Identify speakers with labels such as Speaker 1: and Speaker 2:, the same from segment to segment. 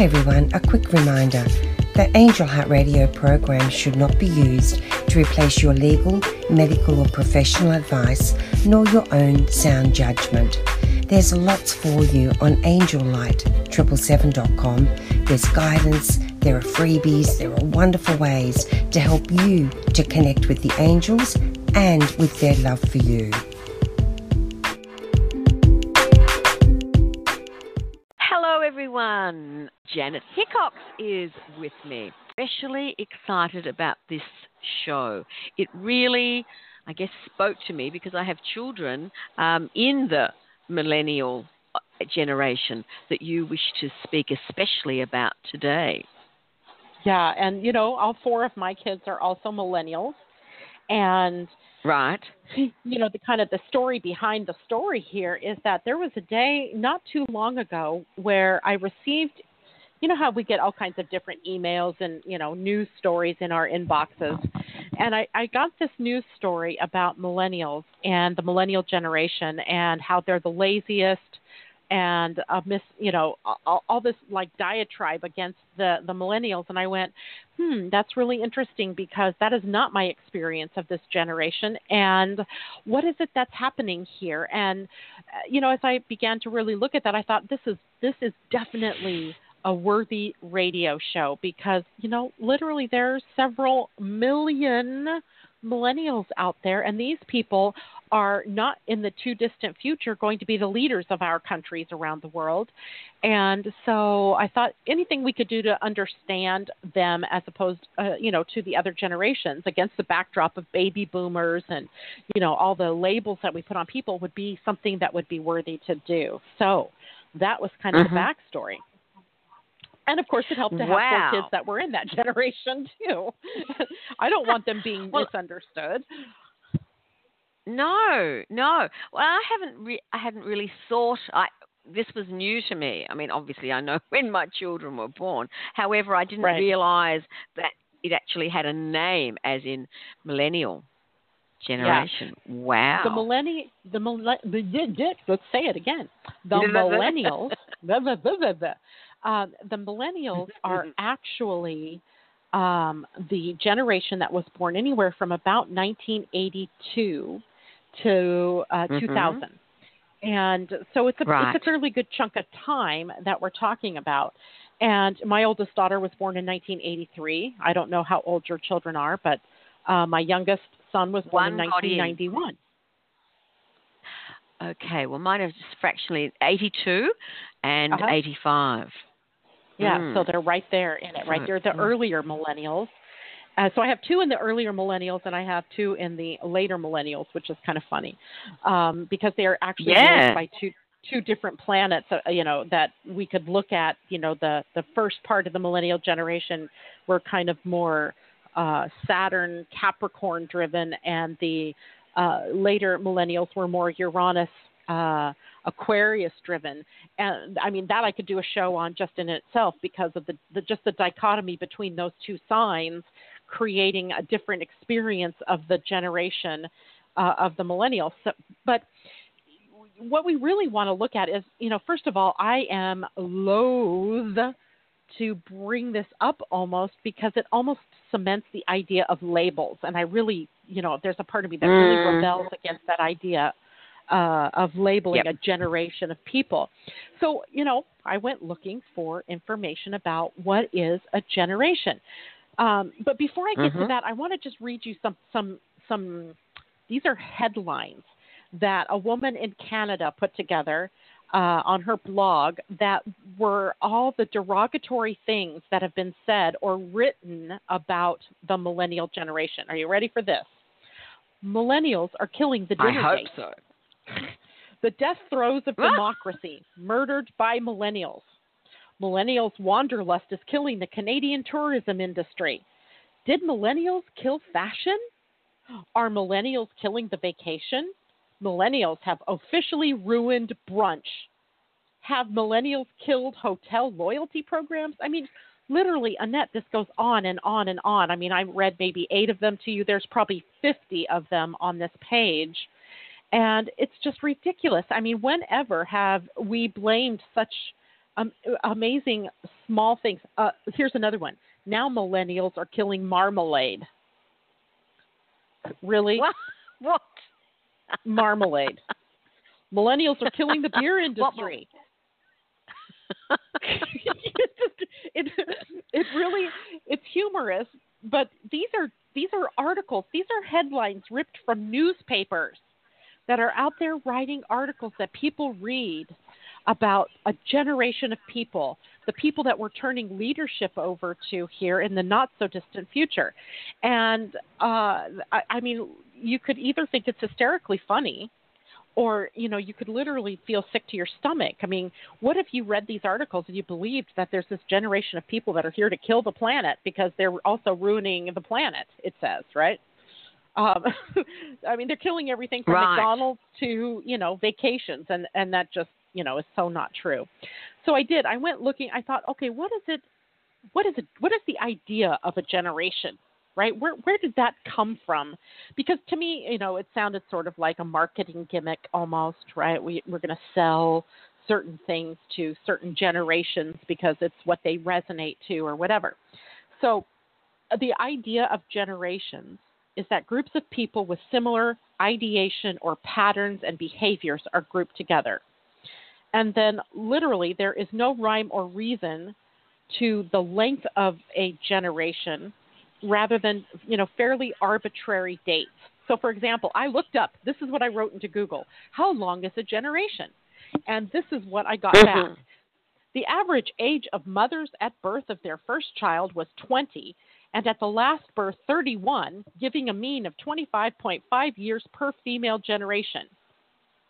Speaker 1: Hi everyone, a quick reminder that Angel Heart Radio programs should not be used to replace your legal, medical, or professional advice, nor your own sound judgment. There's lots for you on angellight777.com. There's guidance, there are freebies, there are wonderful ways to help you to connect with the angels and with their love for you.
Speaker 2: Everyone. Janet Hickox is with me. Especially excited about this show. It really, I guess, spoke to me because I have children um, in the millennial uh, generation that you wish to speak especially about today.
Speaker 3: Yeah, and you know, all four of my kids are also millennials, and
Speaker 2: right,
Speaker 3: you know, the kind of the story behind the story here is that there was a day not too long ago where I received. You know how we get all kinds of different emails and you know news stories in our inboxes, and I, I got this news story about millennials and the millennial generation and how they're the laziest, and uh, miss you know all, all this like diatribe against the the millennials and i went hmm that's really interesting because that is not my experience of this generation and what is it that's happening here? And uh, you know as i began to really look at that i thought this is this is definitely a worthy radio show because you know literally there's several million millennials out there, and these people are not in the too distant future going to be the leaders of our countries around the world. And so I thought anything we could do to understand them as opposed, uh, you know, to the other generations against the backdrop of baby boomers and, you know, all the labels that we put on people would be something that would be worthy to do. So that was kind of mm-hmm. the backstory and of course, it helped to have
Speaker 2: wow.
Speaker 3: four kids that were in that generation too. I don't want them being well, misunderstood.
Speaker 2: No, no. Well, I haven't. Re- I hadn't really thought. I this was new to me. I mean, obviously, I know when my children were born. However, I didn't
Speaker 3: right.
Speaker 2: realize that it actually had a name, as in millennial generation.
Speaker 3: Yeah.
Speaker 2: Wow.
Speaker 3: The millennial, the millennial. Let's say it again. The millennials. Um, the millennials are actually um, the generation that was born anywhere from about 1982 to uh, mm-hmm. 2000. And so it's a,
Speaker 2: right.
Speaker 3: it's a fairly good chunk of time that we're talking about. And my oldest daughter was born in 1983. I don't know how old your children are, but uh, my youngest son was born
Speaker 2: One
Speaker 3: in 1991.
Speaker 2: Okay, well, mine is fractionally 82 and
Speaker 3: uh-huh.
Speaker 2: 85.
Speaker 3: Yeah,
Speaker 2: mm.
Speaker 3: so they're right there in it, right there, the mm. earlier millennials. Uh, so I have two in the earlier millennials, and I have two in the later millennials, which is kind of funny um, because they are actually
Speaker 2: yeah.
Speaker 3: by two two different planets. Uh, you know that we could look at. You know the the first part of the millennial generation were kind of more uh, Saturn Capricorn driven, and the uh, later millennials were more Uranus uh, Aquarius driven. And I mean, that I could do a show on just in itself because of the, the just the dichotomy between those two signs creating a different experience of the generation uh, of the millennials. So, but what we really want to look at is, you know, first of all, I am loath to bring this up almost because it almost cements the idea of labels. And I really, you know, there's a part of me that really mm. rebels against that idea uh, of labeling
Speaker 2: yep.
Speaker 3: a generation of people. So, you know, I went looking for information about what is a generation. Um, but before I get
Speaker 2: mm-hmm.
Speaker 3: to that, I want to just read you some some some. These are headlines that a woman in Canada put together uh, on her blog that were all the derogatory things that have been said or written about the millennial generation. Are you ready for this? Millennials are killing the dinner
Speaker 2: I hope
Speaker 3: date.
Speaker 2: so.
Speaker 3: The death throes of ah! democracy, murdered by millennials. Millennials' wanderlust is killing the Canadian tourism industry. Did millennials kill fashion? Are millennials killing the vacation? Millennials have officially ruined brunch. Have millennials killed hotel loyalty programs? I mean, literally, Annette, this goes on and on and on. I mean, I read maybe eight of them to you. There's probably 50 of them on this page. And it's just ridiculous. I mean, whenever have we blamed such um, amazing small things. Uh, here's another one. Now millennials are killing marmalade. Really?
Speaker 2: What? What?
Speaker 3: Marmalade. millennials are killing the beer industry. it, it, it really it's humorous, but these are these are articles, these are headlines ripped from newspapers that are out there writing articles that people read about a generation of people, the people that we're turning leadership over to here in the not so distant future. And uh, I, I mean, you could either think it's hysterically funny or you know you could literally feel sick to your stomach i mean what if you read these articles and you believed that there's this generation of people that are here to kill the planet because they're also ruining the planet it says right um i mean they're killing everything from
Speaker 2: right.
Speaker 3: mcdonald's to you know vacations and and that just you know is so not true so i did i went looking i thought okay what is it what is it what is the idea of a generation right? Where where did that come from? Because to me, you know, it sounded sort of like a marketing gimmick almost, right? We we're going to sell certain things to certain generations because it's what they resonate to or whatever. So uh, the idea of generations is that groups of people with similar ideation or patterns and behaviors are grouped together. And then literally there is no rhyme or reason to the length of a generation rather than you know fairly arbitrary dates. So, for example, I looked up. This is what I wrote into Google. How long is a generation? And this is what I got
Speaker 2: mm-hmm.
Speaker 3: back. The average age of mothers at birth of their first child was 20, and at the last birth, 31, giving a mean of 25.5 years per female generation.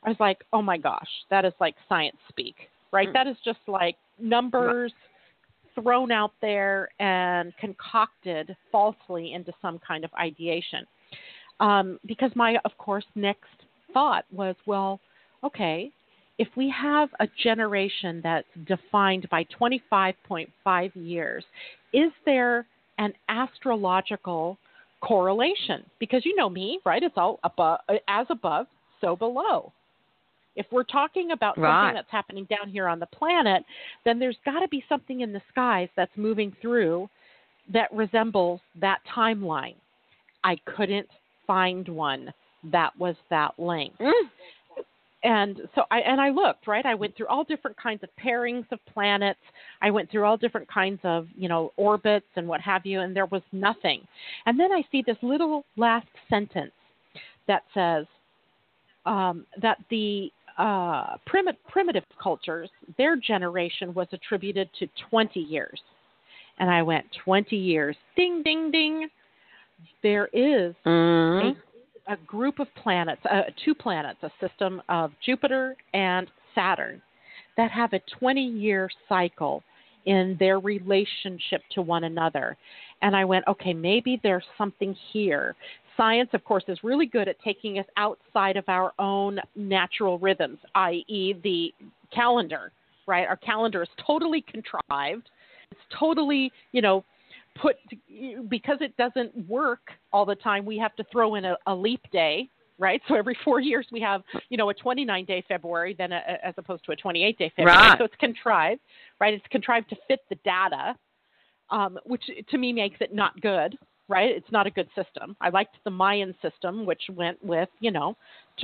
Speaker 3: I was like, oh my gosh, that is like science speak, right? Mm. That is just like numbers thrown out there and concocted falsely into some kind of ideation. Um, because my, of course, next thought was, well, okay, if we have a generation that's defined by 25.5 years, is there an astrological correlation? Because you know me, right? It's all above, as above, so below. If we're talking about
Speaker 2: right.
Speaker 3: something that's happening down here on the planet, then there's got to be something in the skies that's moving through that resembles that timeline. I couldn't find one that was that length.
Speaker 2: Mm.
Speaker 3: And so I and I looked, right? I went through all different kinds of pairings of planets. I went through all different kinds of, you know, orbits and what have you, and there was nothing. And then I see this little last sentence that says um, that the uh, primi- primitive cultures, their generation was attributed to 20 years. And I went, 20 years. Ding, ding, ding. There is
Speaker 2: mm-hmm.
Speaker 3: a, a, group of planets, uh, two planets, a system of Jupiter and Saturn, that have a 20 year cycle in their relationship to one another. And I went, okay, maybe there's something here science, of course, is really good at taking us outside of our own natural rhythms, i.e., the calendar, right? Our calendar is totally contrived. It's totally, you know, put because it doesn't work all the time. We have to throw in a, a leap day, right? So every four years we have, you know, a 29 day February, then a, as opposed to a 28 day February.
Speaker 2: Right.
Speaker 3: So it's contrived, right? It's contrived to fit the data, um, which to me makes it not good, right? It's not a good system. I liked the Mayan system, which went with, you know,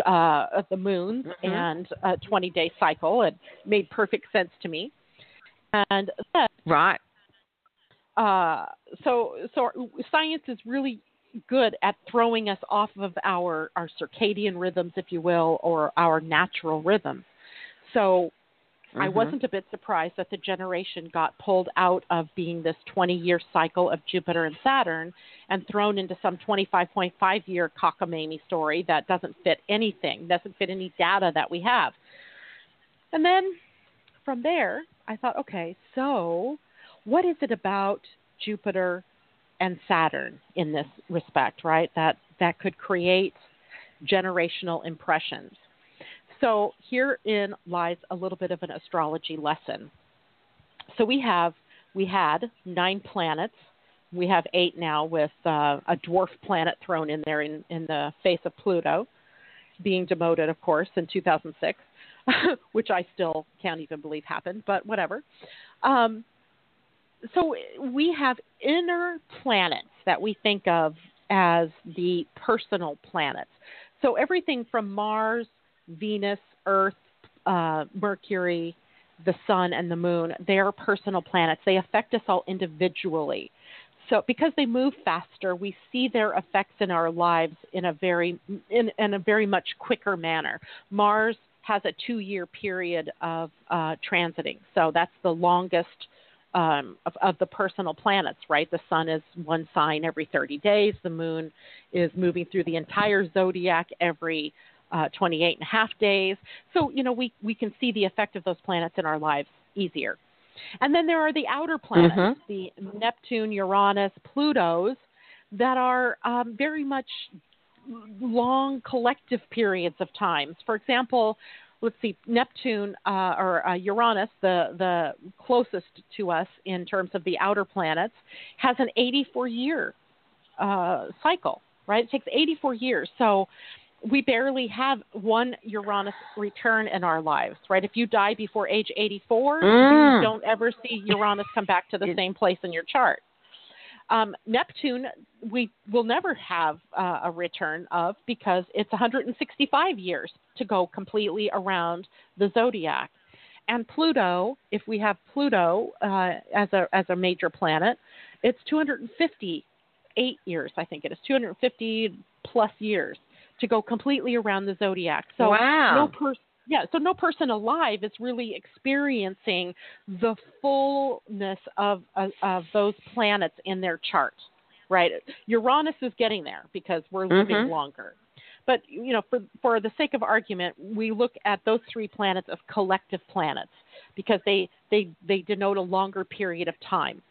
Speaker 3: uh, the moons
Speaker 2: mm-hmm.
Speaker 3: and a 20 day cycle. It made perfect sense to me. And then,
Speaker 2: right.
Speaker 3: Uh, so, so science is really good at throwing us off of our, our circadian rhythms, if you will, or our natural rhythms. So Mm-hmm. I wasn't a bit surprised that the generation got pulled out of being this 20 year cycle of Jupiter and Saturn and thrown into some 25.5 year cockamamie story that doesn't fit anything, doesn't fit any data that we have. And then from there, I thought, okay, so what is it about Jupiter and Saturn in this respect, right? That that could create generational impressions. So herein lies a little bit of an astrology lesson. So we have we had nine planets. We have eight now with uh, a dwarf planet thrown in there in, in the face of Pluto, being demoted, of course, in 2006. which I still can't even believe happened, but whatever. Um, so we have inner planets that we think of as the personal planets. So everything from Mars, Venus, Earth, uh, Mercury, the Sun, and the Moon, they are personal planets. They affect us all individually. So because they move faster, we see their effects in our lives in a very in, in a very much quicker manner. Mars has a two-year period of uh, transiting, so that's the longest um, of, of, the personal planets, right? The sun is one sign every 30 days. The moon is moving through the entire zodiac every uh, 28 and a half days. So, you know, we, we can see the effect of those planets in our lives easier. And then there are the outer planets, mm-hmm. the Neptune, Uranus, Pluto's, that are um, very much long collective periods of times. For example, let's see, Neptune uh, or uh, Uranus, the the closest to us in terms of the outer planets, has an 84 year uh, cycle. Right, it takes 84 years. So we barely have one Uranus return in our lives, right? If you die before age 84, mm. you don't ever see Uranus come back to the same place in your chart. Um, Neptune, we will never have uh, a return of because it's 165 years to go completely around the zodiac. And Pluto, if we have Pluto uh, as a as a major planet, it's 258 years, I think it is 250 plus years to go completely around the zodiac. So
Speaker 2: wow.
Speaker 3: no person yeah, so no person alive is really experiencing the fullness of, of, of those planets in their chart, right? Uranus is getting there because we're living mm-hmm. longer. But you know, for for the sake of argument, we look at those three planets as collective planets because they they they denote a longer period of time.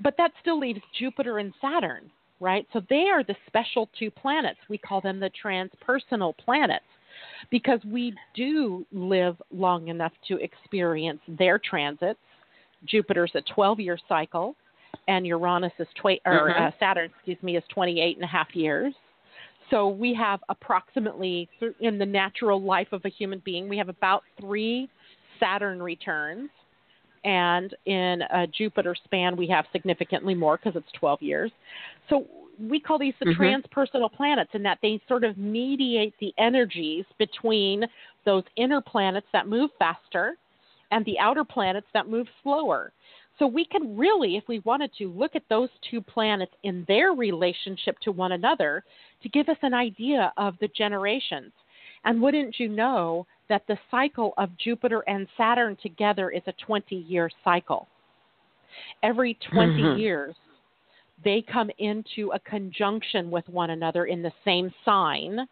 Speaker 3: But that still leaves Jupiter and Saturn, right? So they are the special two planets. We call them the transpersonal planets because we do live long enough to experience their transits. Jupiter's a 12 year cycle, and Uranus is tw- or uh, mm-hmm. Saturn, excuse me, is 28 and a half years. So we have approximately in the natural life of a human being, we have about three Saturn returns, and in a Jupiter span, we have significantly more because it's 12 years. So we call these the mm-hmm. transpersonal planets in that they sort of mediate the energies between those inner planets that move faster and the outer planets that move slower. So we can really, if we wanted to, look at those two planets in their relationship to one another to give us an idea of the generations. And wouldn't you know that the cycle of Jupiter and Saturn together is a 20 year cycle? Every 20 mm-hmm. years, they come into a conjunction with one another in the same sign,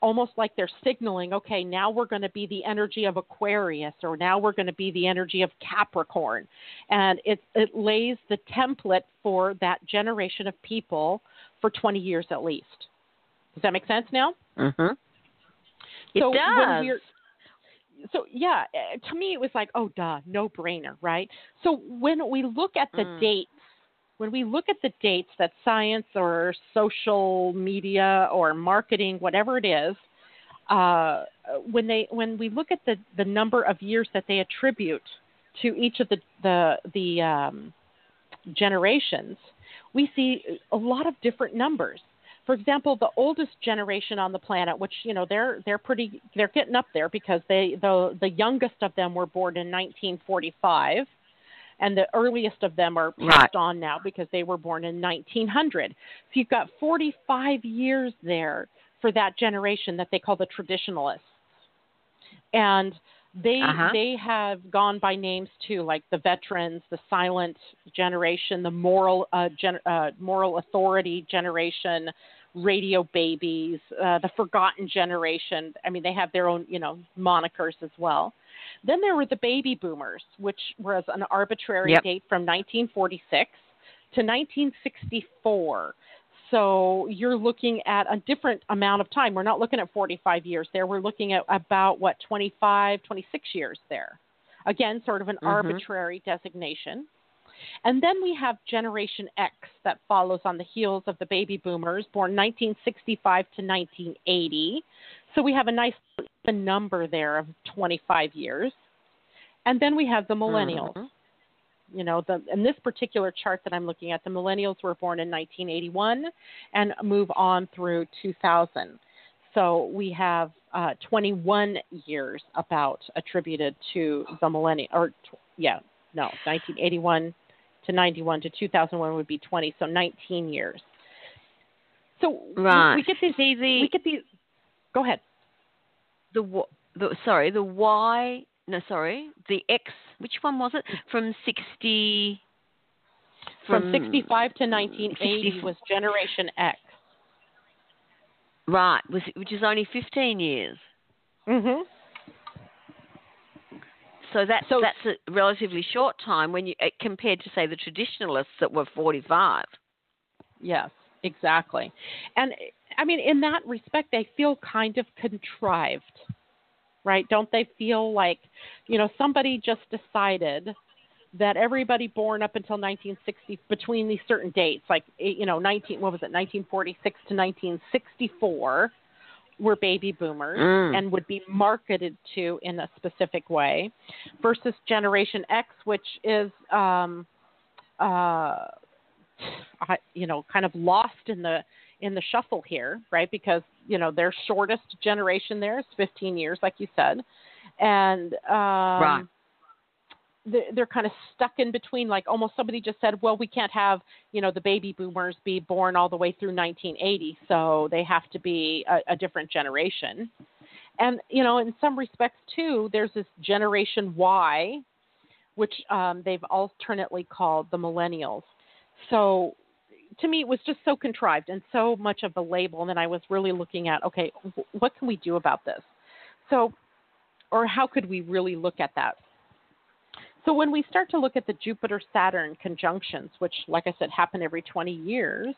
Speaker 3: almost like they're signaling, okay, now we're going to be the energy of Aquarius, or now we're going to be the energy of Capricorn. And it, it lays the template for that generation of people for 20 years at least. Does that make sense now?
Speaker 2: Mm-hmm. It
Speaker 3: so
Speaker 2: does.
Speaker 3: so yeah, eh, to me it was like, oh duh, no brainer, right? So when we look at the
Speaker 2: mm.
Speaker 3: dates when we look at the dates that science or social media or marketing, whatever it is, uh, when they when we look at the, the number of years that they attribute to each of the the the um, generations, we see a lot of different numbers. For example, the oldest generation on the planet, which you know they're they're pretty they're getting up there because they the the youngest of them were born in 1945 and the earliest of them are passed
Speaker 2: right.
Speaker 3: on now because they were born in 1900. So you've got 45 years there for that generation that they call the traditionalists, and they
Speaker 2: uh-huh.
Speaker 3: they have gone by names too, like the veterans, the silent generation, the moral uh, gen, uh, moral authority generation, radio babies, uh, the forgotten generation. I mean, they have their own you know monikers as well. Then there were the baby boomers, which was an arbitrary
Speaker 2: yep.
Speaker 3: date from 1946 to 1964. So you're looking at a different amount of time. We're not looking at 45 years there. We're looking at about what 25, 26 years there. Again, sort of an
Speaker 2: mm-hmm.
Speaker 3: arbitrary designation. And then we have Generation X that follows on the heels of the baby boomers, born 1965 to 1980. So we have a nice number there of 25 years. And then we have the millennials.
Speaker 2: Mm-hmm.
Speaker 3: You know, the in this particular chart that I'm looking at, the millennials were born in 1981 and move on through 2000. So we have uh, 21 years about attributed to the millennial, or yeah, no, 1981 to 91 to 2001 would be 20, so 19 years. So
Speaker 2: right.
Speaker 3: we, we get these.
Speaker 2: See the
Speaker 3: we get these. Go ahead.
Speaker 2: The the sorry the Y no sorry the X which one was it from 60
Speaker 3: from, from 65 to 1980 60, was Generation X.
Speaker 2: Right, which is only 15 years.
Speaker 3: Mhm.
Speaker 2: So that's so, that's a relatively short time when you uh, compared to say the traditionalists that were 45.
Speaker 3: Yes, exactly. And I mean in that respect they feel kind of contrived. Right? Don't they feel like, you know, somebody just decided that everybody born up until 1960 between these certain dates like you know 19 what was it 1946 to 1964 were baby boomers
Speaker 2: mm.
Speaker 3: and would be marketed to in a specific way versus generation x which is um uh you know kind of lost in the in the shuffle here right? Because you know their shortest generation there is 15 years like you said. And um
Speaker 2: right.
Speaker 3: they're kind of stuck in between like almost somebody just said well we can't have you know the baby boomers be born all the way through 1980 so they have to be a, a different generation. And you know in some respects too there's this generation y which um, they've alternately called the millennials so to me it was just so contrived and so much of a label and then i was really looking at okay what can we do about this so or how could we really look at that so when we start to look at the Jupiter Saturn conjunctions, which, like I said, happen every 20 years,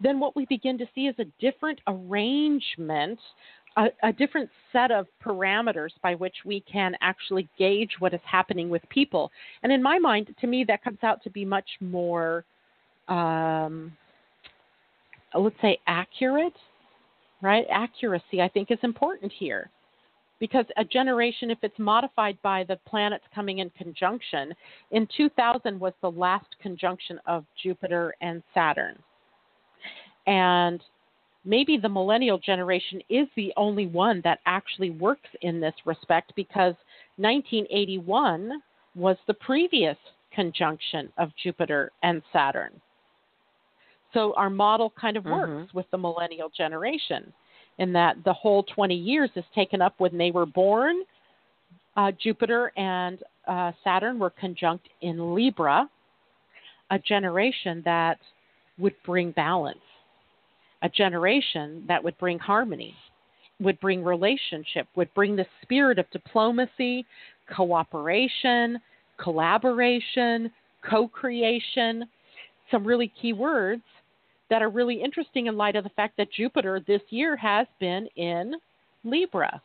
Speaker 3: then what we begin to see is a different arrangement, a, a, different set of parameters by which we can actually gauge what is happening with people. And in my mind, to me, that comes out to be much more, um, let's say, accurate, right? Accuracy, I think, is important here because a generation, if it's modified by the planets coming in conjunction, in 2000 was the last conjunction of Jupiter and Saturn. And maybe the millennial generation is the only one that actually works in this respect because 1981 was the previous conjunction of Jupiter and Saturn. So our model kind of works mm-hmm. with the millennial generation in that the whole 20 years is taken up when they were born. Uh, Jupiter and uh, Saturn were conjunct in Libra, a generation that would bring balance, a generation that would bring harmony, would bring relationship, would bring the spirit of diplomacy, cooperation, collaboration, co creation, some really key words that are really interesting in light of the fact that Jupiter this year has been in Libra.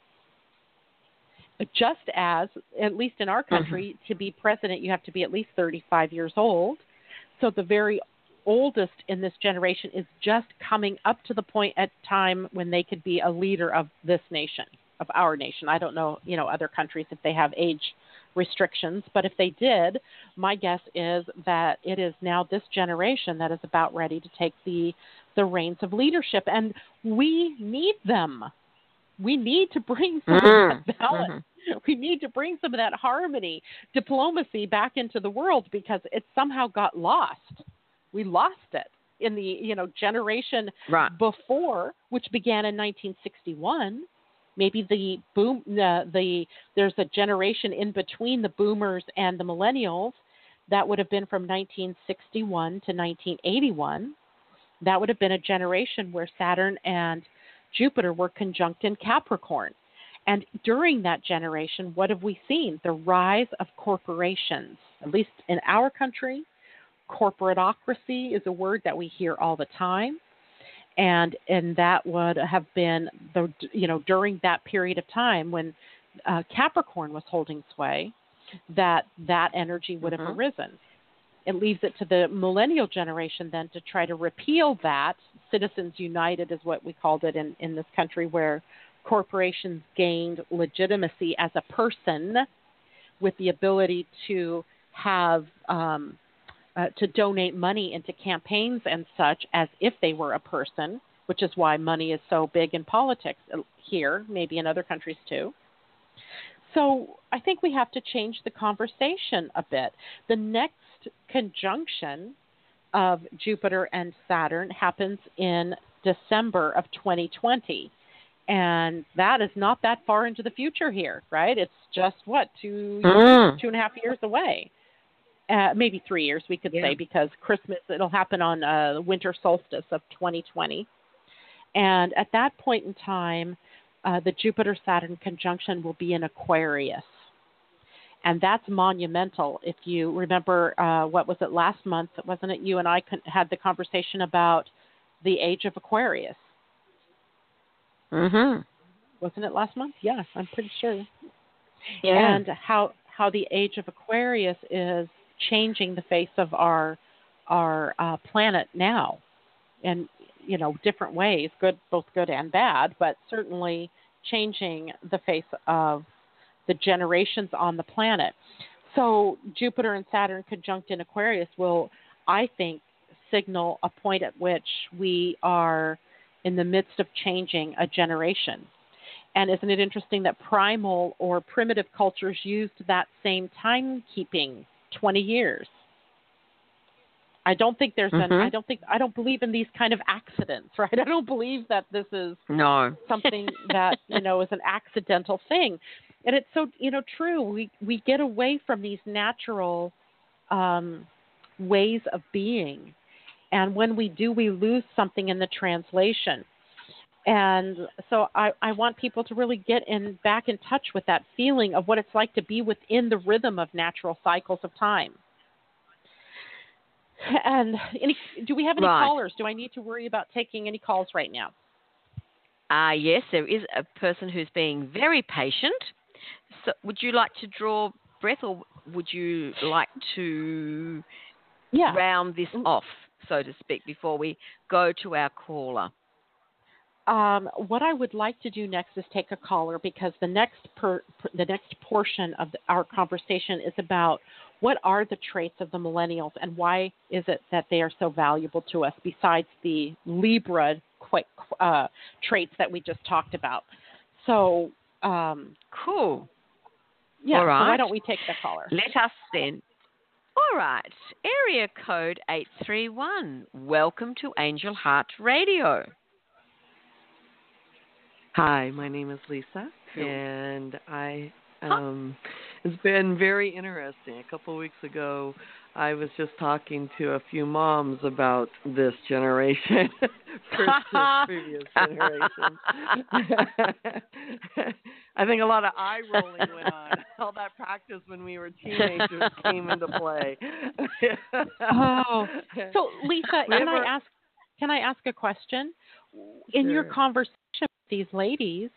Speaker 3: Just as, at least in our country, mm-hmm. to be president, you have to be at least 35 years old. So the very oldest in this generation is just coming up to the point at time when they could be a leader of this nation, of our nation. I don't know, you know, other countries if they have age restrictions. But if they did, my guess is that it is now this generation that is about ready to take the the reins of leadership, and we need them. We need to bring some
Speaker 2: mm-hmm.
Speaker 3: of that balance. Mm-hmm. We need to bring some of that harmony, diplomacy back into the world because it somehow got lost. We lost it in the you know generation
Speaker 2: right.
Speaker 3: before, which began in 1961 maybe the boom the, the there's a generation in between the boomers and the millennials. That would have been from 1961 to 1981 that would have been a generation where saturn and jupiter were conjunct in capricorn. And during that generation what have we seen? The rise of corporations at least in our country. Corporatocracy is a word that we hear all the time and and that would have been the you know during that period of time when uh, Capricorn was holding sway, that that energy would
Speaker 2: mm-hmm.
Speaker 3: have arisen. It leaves it to the millennial generation then to try to repeal that. Citizens United is what we called it in, in this country, where corporations gained legitimacy as a person with the ability to have um, uh, to donate money into campaigns and such as if they were a person, which is why money is so big in politics uh, here, maybe in other countries too. So I think we have to change the conversation a bit. The next conjunction of Jupiter and Saturn happens in December of 2020. And that is not that far into the future here, right? It's just what two mm. two and a half years away, uh, maybe three years we could yeah. say, because Christmas it'll happen on uh, winter solstice of 2020, and at that point in time, uh, the Jupiter Saturn conjunction will be in Aquarius. And that's monumental. If you remember, uh, what was it last month? Wasn't it you and I had the conversation about the age of Aquarius?
Speaker 2: Mm-hmm.
Speaker 3: Wasn't it last month? Yes, I'm pretty sure.
Speaker 2: Yeah.
Speaker 3: And how how the age of Aquarius is changing the face of our our uh, planet now, and you know different ways, good both good and bad, but certainly changing the face of the generations on the planet. So Jupiter and Saturn conjunct in Aquarius will, I think, signal a point at which we are in the midst of changing a generation. And isn't it interesting that primal or primitive cultures used that same timekeeping 20 years? I don't think there's mm-hmm. an I don't think I don't believe in these kind of accidents, right? I don't believe that this is
Speaker 2: no
Speaker 3: something that, you know, is an accidental thing. And it's so, you know, true. We we get away from these natural um, ways of being. And when we do, we lose something in the translation. And so I, I want people to really get in back in touch with that feeling of what it's like to be within the rhythm of natural cycles of time. And any, do we have any
Speaker 2: right.
Speaker 3: callers? Do I need to worry about taking any calls right now?
Speaker 2: Ah, uh, yes, there is a person who's being very patient. So, would you like to draw breath, or would you like to
Speaker 3: yeah.
Speaker 2: round this
Speaker 3: mm.
Speaker 2: off, so to speak, before we go to our caller?
Speaker 3: Um, what I would like to do next is take a caller because the next per, per, the next portion of the, our conversation is about what are the traits of the millennials and why is it that they are so valuable to us besides the Libra uh, traits that we just talked about. So um,
Speaker 2: cool.
Speaker 3: Yeah.
Speaker 2: All right.
Speaker 3: So why don't we take the caller?
Speaker 2: Let us then. All right. Area code eight three one. Welcome to Angel Heart Radio.
Speaker 4: Hi, my name is Lisa, and I um, it's been very interesting. A couple of weeks ago, I was just talking to a few moms about this generation versus previous generations. I think a lot of eye rolling went on. All that practice when we were teenagers came into play.
Speaker 3: oh, so Lisa, can I ask? Can I ask a question? In
Speaker 4: sure.
Speaker 3: your conversation these ladies,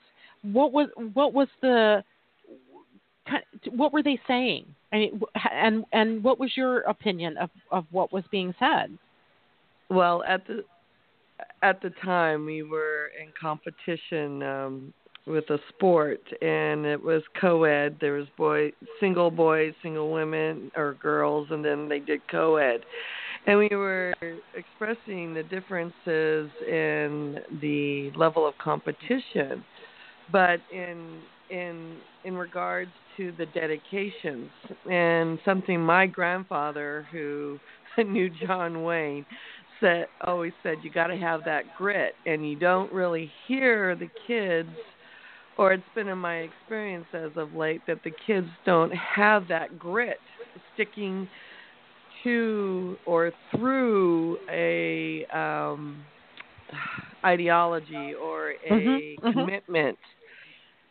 Speaker 3: what was what was the what were they saying? I mean, and and what was your opinion of of what was being said?
Speaker 4: Well, at the at the time we were in competition um with a sport and it was co-ed there was boy single boys single women or girls and then they did co-ed and we were expressing the differences in the level of competition. But in in in regards to the dedications and something my grandfather who knew John Wayne said always said you got to have that grit and you don't really hear the kids or it's been in my experience as of late that the kids don't have that grit sticking to or through a um, ideology or a
Speaker 3: mm-hmm,
Speaker 4: mm-hmm. commitment,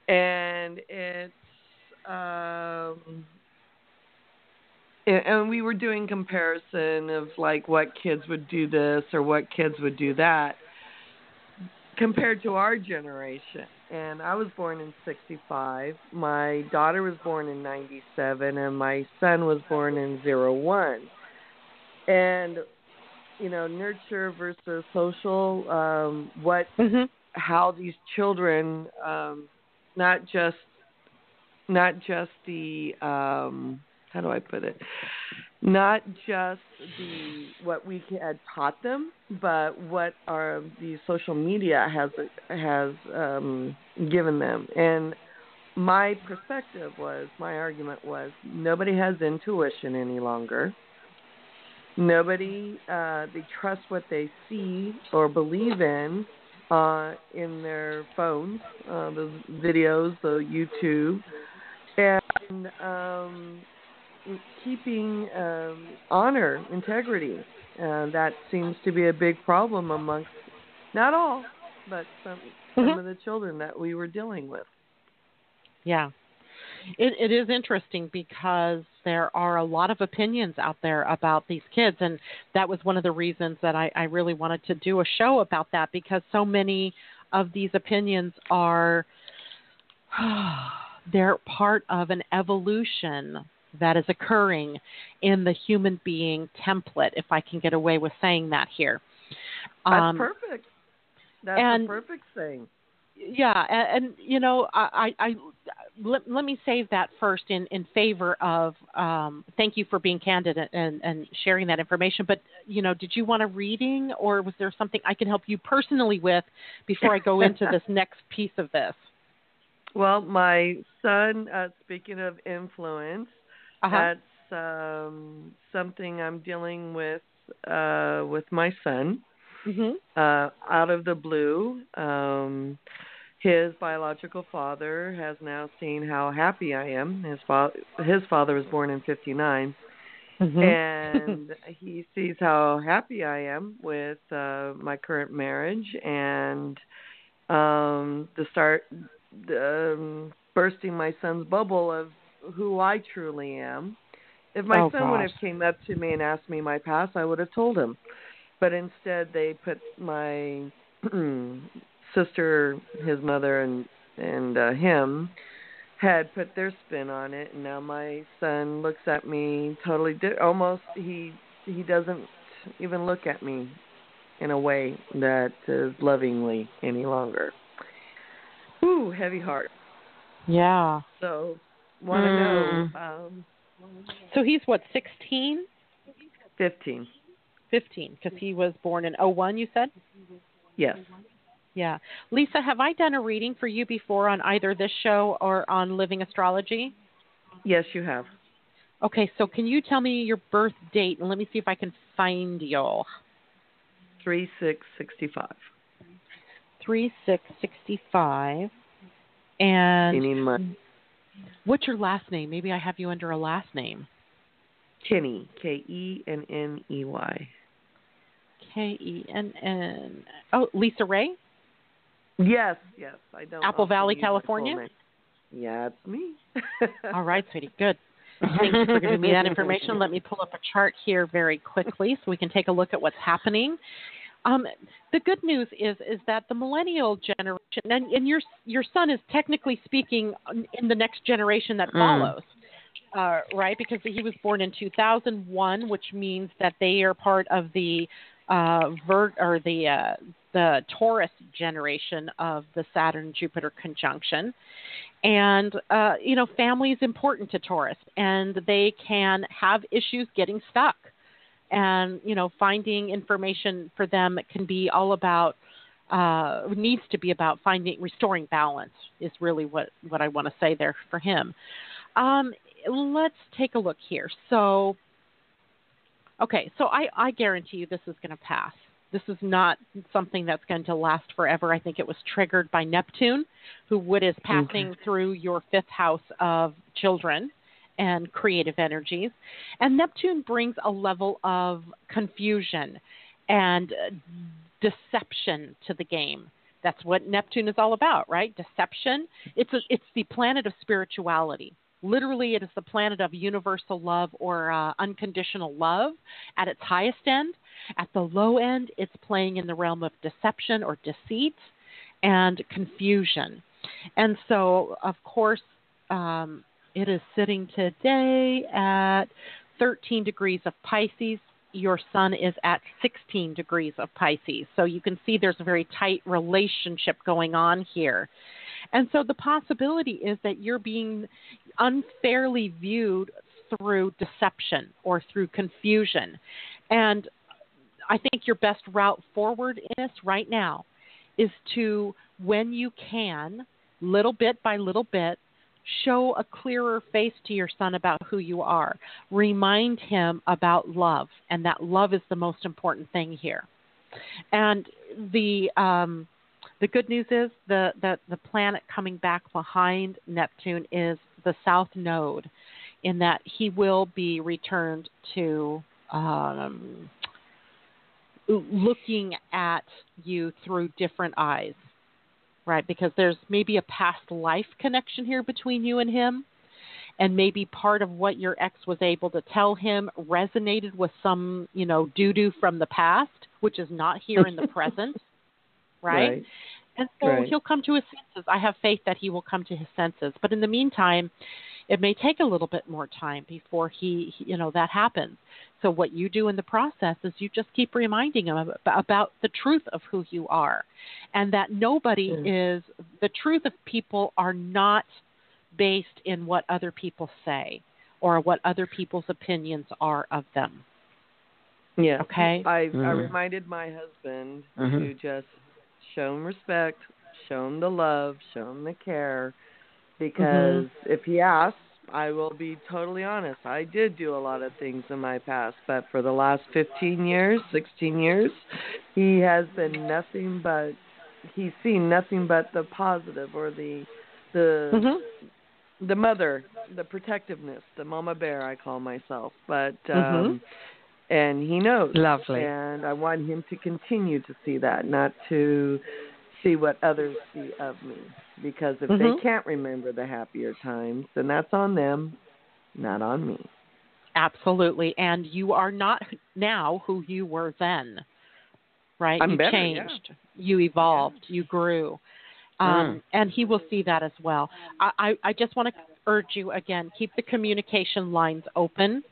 Speaker 4: mm-hmm. and it's um, and we were doing comparison of like what kids would do this or what kids would do that compared to our generation and I was born in 65. My daughter was born in 97 and my son was born in 01 and you know nurture versus social um what
Speaker 3: mm-hmm.
Speaker 4: how these children, um, not just not just the um, how do I put it, not just the what we had taught them, but what our the social media has has um, given them. And my perspective was, my argument was, nobody has intuition any longer. Nobody uh, they trust what they see or believe in uh, in their phones, uh, the videos, the YouTube, and um, keeping um, honor, integrity. Uh, that seems to be a big problem amongst not all, but some some
Speaker 3: mm-hmm.
Speaker 4: of the children that we were dealing with.
Speaker 3: Yeah. It, it is interesting because there are a lot of opinions out there about these kids, and that was one of the reasons that I, I really wanted to do a show about that because so many of these opinions are they're part of an evolution that is occurring in the human being template, if I can get away with saying that here.
Speaker 4: Um, That's perfect. That's
Speaker 3: and,
Speaker 4: a perfect thing.
Speaker 3: Yeah, and, and you know, I, I, I let, let me save that first in, in favor of um, thank you for being candid and, and sharing that information. But you know, did you want a reading, or was there something I can help you personally with before I go into this next piece of this?
Speaker 4: Well, my son. Uh, speaking of influence,
Speaker 3: uh-huh.
Speaker 4: that's um, something I'm dealing with uh, with my son.
Speaker 3: Mm-hmm.
Speaker 4: Uh, out of the blue, um, his biological father has now seen how happy I am. His father, his father was born in '59,
Speaker 3: mm-hmm.
Speaker 4: and he sees how happy I am with uh, my current marriage and um, the start um, bursting my son's bubble of who I truly am. If my
Speaker 3: oh,
Speaker 4: son
Speaker 3: gosh.
Speaker 4: would have came up to me and asked me my past, I would have told him. But instead, they put my sister, his mother, and and uh, him had put their spin on it, and now my son looks at me totally di- almost he he doesn't even look at me in a way that is lovingly any longer. Ooh, heavy heart.
Speaker 3: Yeah.
Speaker 4: So want to
Speaker 3: mm.
Speaker 4: know. Um,
Speaker 3: so he's what, 16?
Speaker 4: 15.
Speaker 3: 15, because he was born in 01, you said?
Speaker 4: Yes.
Speaker 3: Yeah. Lisa, have I done a reading for you before on either this show or on Living Astrology?
Speaker 4: Yes, you have.
Speaker 3: Okay, so can you tell me your birth date and let me see if I can find you.
Speaker 4: 3665.
Speaker 3: 3665. And
Speaker 4: need my
Speaker 3: What's your last name? Maybe I have you under a last name.
Speaker 4: Kenney, K E N N E Y.
Speaker 3: K E N N. Oh, Lisa Ray.
Speaker 4: Yes, yes, I don't.
Speaker 3: Apple Valley, California.
Speaker 4: Yeah, it's me.
Speaker 3: All right, sweetie. Good. Thank you for giving me that information. Let me pull up a chart here very quickly so we can take a look at what's happening. Um, the good news is is that the millennial generation, and, and your your son is technically speaking in the next generation that
Speaker 4: mm.
Speaker 3: follows, uh, right? Because he was born in 2001, which means that they are part of the uh, or the uh, the Taurus generation of the Saturn Jupiter conjunction. And, uh, you know, family is important to Taurus, and they can have issues getting stuck and you know finding information for them can be all about uh, needs to be about finding restoring balance is really what what I want to say there for him. Um, let's take a look here. So, okay, so I, I guarantee you this is going to pass. This is not something that's going to last forever. I think it was triggered by Neptune, who would is passing okay. through your fifth house of children and creative energies. And Neptune brings a level of confusion and uh, deception to the game. That's what Neptune is all about, right? Deception. It's a, it's the planet of spirituality. Literally, it is the planet of universal love or uh, unconditional love at its highest end. At the low end, it's playing in the realm of deception or deceit and confusion. And so, of course, um, it is sitting today at 13 degrees of Pisces, your sun is at 16 degrees of Pisces. So you can see there's a very tight relationship going on here. And so the possibility is that you're being unfairly viewed through deception or through confusion. And I think your best route forward in this right now is to, when you can, little bit by little bit, show a clearer face to your son about who you are. Remind him about love, and that love is the most important thing here. And the um, the good news is the, the the planet coming back behind Neptune is the South Node, in that he will be returned to um, looking at you through different eyes, right? Because there's maybe a past life connection here between you and him. And maybe part of what your ex was able to tell him resonated with some, you know, doo doo from the past, which is not here in the present, right?
Speaker 4: Right.
Speaker 3: And so
Speaker 4: Right.
Speaker 3: he'll come to his senses. I have faith that he will come to his senses. But in the meantime, it may take a little bit more time before he, he- you know, that happens. So what you do in the process is you just keep reminding him ab- about the truth of who you are, and that nobody
Speaker 4: Mm.
Speaker 3: is the truth of people are not based in what other people say or what other people's opinions are of them.
Speaker 4: Yeah.
Speaker 3: Okay.
Speaker 4: I I
Speaker 5: Mhm.
Speaker 4: reminded my husband
Speaker 5: Mhm.
Speaker 4: to just show him respect, show him the love, show him the care, because if he asks, I will be totally honest. I did do a lot of things in my past, but for the last 15 years, 16 years, he has been nothing but he's seen nothing but the positive or the the
Speaker 3: Mm-hmm.
Speaker 4: the mother, the protectiveness, the mama bear I call myself. But um
Speaker 3: Mhm.
Speaker 4: And he knows.
Speaker 5: Lovely.
Speaker 4: And I want him to continue to see that, not to see what others see of me. Because if
Speaker 3: Mhm.
Speaker 4: they can't remember the happier times, then that's on them, not on me.
Speaker 3: Absolutely. And you are not now who you were then. Right?
Speaker 4: I'm
Speaker 3: you
Speaker 4: better, yeah.
Speaker 3: changed. You evolved. You grew. Um, And he will see that as well. I, I, I just want to urge you again keep the communication lines open.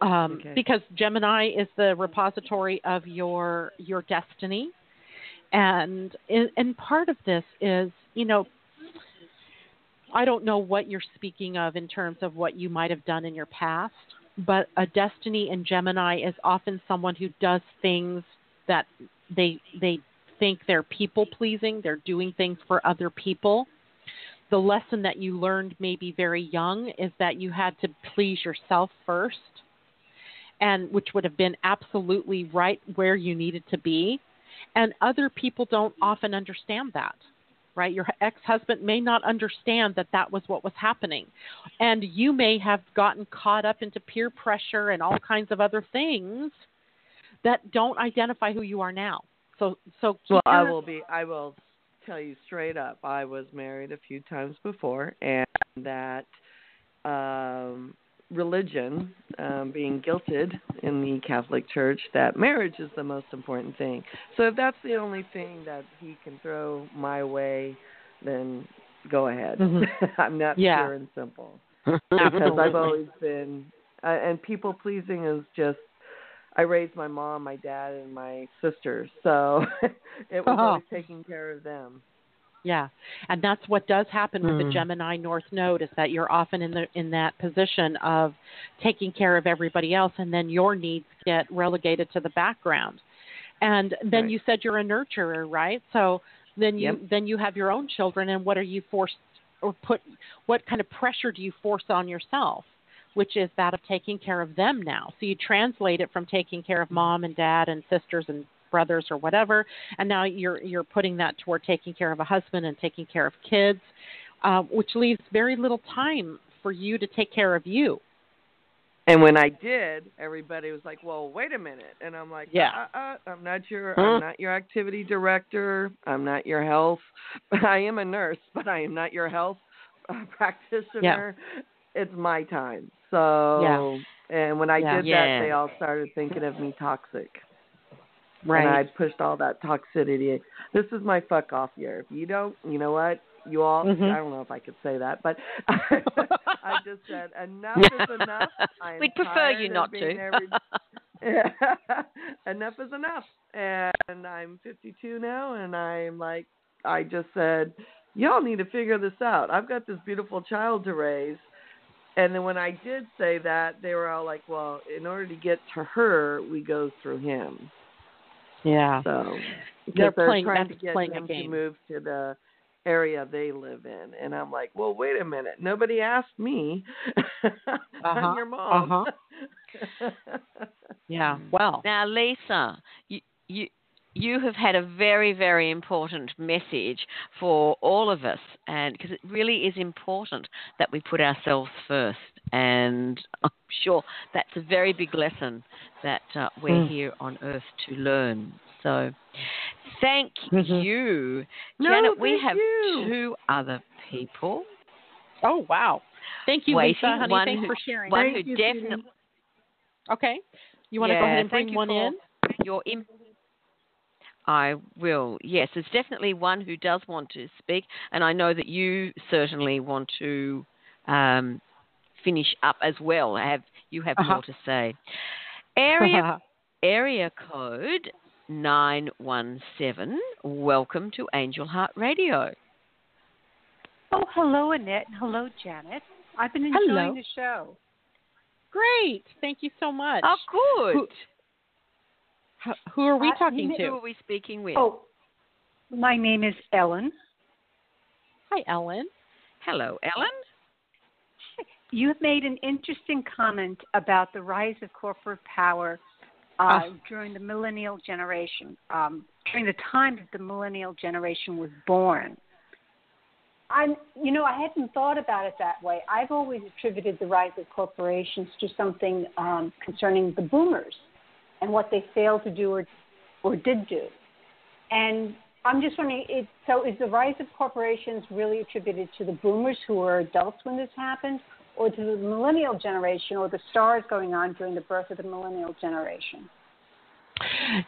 Speaker 3: Um,
Speaker 4: Okay.
Speaker 3: Because Gemini is the repository of your your destiny, and and and part of this is you know I don't know what you're speaking of in terms of what you might have done in your past, but a destiny in Gemini is often someone who does things that they they think they're people pleasing, they're doing things for other people. The lesson that you learned maybe very young is that you had to please yourself first and which would have been absolutely right where you needed to be. And other people don't often understand that right? Your ex husband may not understand that that was what was happening. And you may have gotten caught up into peer pressure and all kinds of other things that don't identify who you are now. So, so
Speaker 4: Well, I will be. I will tell you straight up. I was married a few times before, and that um, religion, um, being guilted in the Catholic Church, that marriage is the most important thing. So if that's the only thing that he can throw my way, then go ahead.
Speaker 3: Mhm.
Speaker 4: I'm not
Speaker 3: Yeah.
Speaker 4: pure and simple because I've always been, uh, and people pleasing is just. I raised my mom, my dad, and my sisters, so it was
Speaker 3: Oh.
Speaker 4: always taking care of them.
Speaker 3: Yeah, and that's what does happen with the
Speaker 5: Hmm.
Speaker 3: Gemini North Node is that you're often in the in that position of taking care of everybody else, and then your needs get relegated to the background. And then
Speaker 4: Right.
Speaker 3: you said you're a nurturer, right? So then you
Speaker 4: Yep.
Speaker 3: then you have your own children, and what are you forced or put? What kind of pressure do you force on yourself? Which is that of taking care of them now. So you translate it from taking care of mom and dad and sisters and brothers or whatever, and now you're you're putting that toward taking care of a husband and taking care of kids, uh, which leaves very little time for you to take care of you.
Speaker 4: And when I did, everybody was like, "Well, wait a minute," and I'm like,
Speaker 3: Yeah.
Speaker 4: uh, uh, I'm not your,
Speaker 5: Huh?
Speaker 4: I'm not your activity director. I'm not your health. I am a nurse, but I am not your health uh, practitioner. It's my time. So, and when I
Speaker 3: Yeah.
Speaker 4: did
Speaker 5: Yeah.
Speaker 4: that, they all started thinking of me toxic.
Speaker 3: Right.
Speaker 4: And I pushed all that toxicity. This is my fuck off year. If you don't, you know what? You all,
Speaker 3: Mhm.
Speaker 4: I don't know if I could say that, but I just said enough is enough.
Speaker 2: We'd prefer you not to.
Speaker 4: every- enough is enough. And I'm 52 now, and I'm like, I just said, y'all need to figure this out. I've got this beautiful child to raise. And then when I did say that, they were all like, well, in order to get to her, we go through him.
Speaker 3: Yeah.
Speaker 4: So
Speaker 3: they're,
Speaker 4: they're
Speaker 3: playing,
Speaker 4: trying to get
Speaker 3: playing
Speaker 4: him
Speaker 3: a game.
Speaker 4: to move to the area they live in. And I'm like, well, wait a minute. Nobody asked me.
Speaker 3: Uh-huh.
Speaker 4: I'm your mom.
Speaker 3: Uh-huh. Yeah. Well.
Speaker 2: Now, Lisa, you, you you have had a very very important message for all of us, and because it really is important that we put ourselves first. And I'm sure that's a very big lesson that uh, we're
Speaker 3: Mm.
Speaker 2: here on Earth to learn. So, thank
Speaker 3: Mhm.
Speaker 2: you,
Speaker 4: No,
Speaker 2: Janet. We have
Speaker 4: you.
Speaker 2: two other people.
Speaker 3: Oh wow. Thank you,
Speaker 2: Waiting,
Speaker 3: Lisa, honey.
Speaker 2: one
Speaker 3: Thanks
Speaker 2: who-
Speaker 3: for sharing.
Speaker 2: One
Speaker 4: Thank
Speaker 2: who
Speaker 4: you,
Speaker 2: definitely.
Speaker 3: Okay. You want to go ahead and
Speaker 2: thank
Speaker 3: bring
Speaker 2: you
Speaker 3: one
Speaker 2: for-
Speaker 3: in?
Speaker 2: your imp- I will. Yes, there's definitely one who does want to speak, and I know that you certainly want to um, finish up as well. Have you have
Speaker 3: Uh-huh.
Speaker 2: more to say? Area area code nine one seven. Welcome to Angel Heart Radio.
Speaker 5: Oh, hello, Annette, and hello, Janet. I've been enjoying
Speaker 3: Hello.
Speaker 5: the show.
Speaker 3: Great. Thank you so much.
Speaker 2: Oh, good.
Speaker 3: Who- Who, who are we
Speaker 5: Uh,
Speaker 3: to?
Speaker 2: Who are we speaking with?
Speaker 5: Oh, my name is Ellen.
Speaker 3: Hi, Ellen.
Speaker 2: Hello, Ellen.
Speaker 5: You have made an interesting comment about the rise of corporate power uh,
Speaker 3: Ah.
Speaker 5: during the millennial generation, um, during the time that the millennial generation was born. I'm, you know, I hadn't thought about it that way. I've always attributed the rise of corporations to something um, concerning the boomers and what they failed to do or, or did do. And I'm just wondering, it, so is the rise of corporations really attributed to the boomers who were adults when this happened, or to the millennial generation, or the stars going on during the birth of the millennial generation?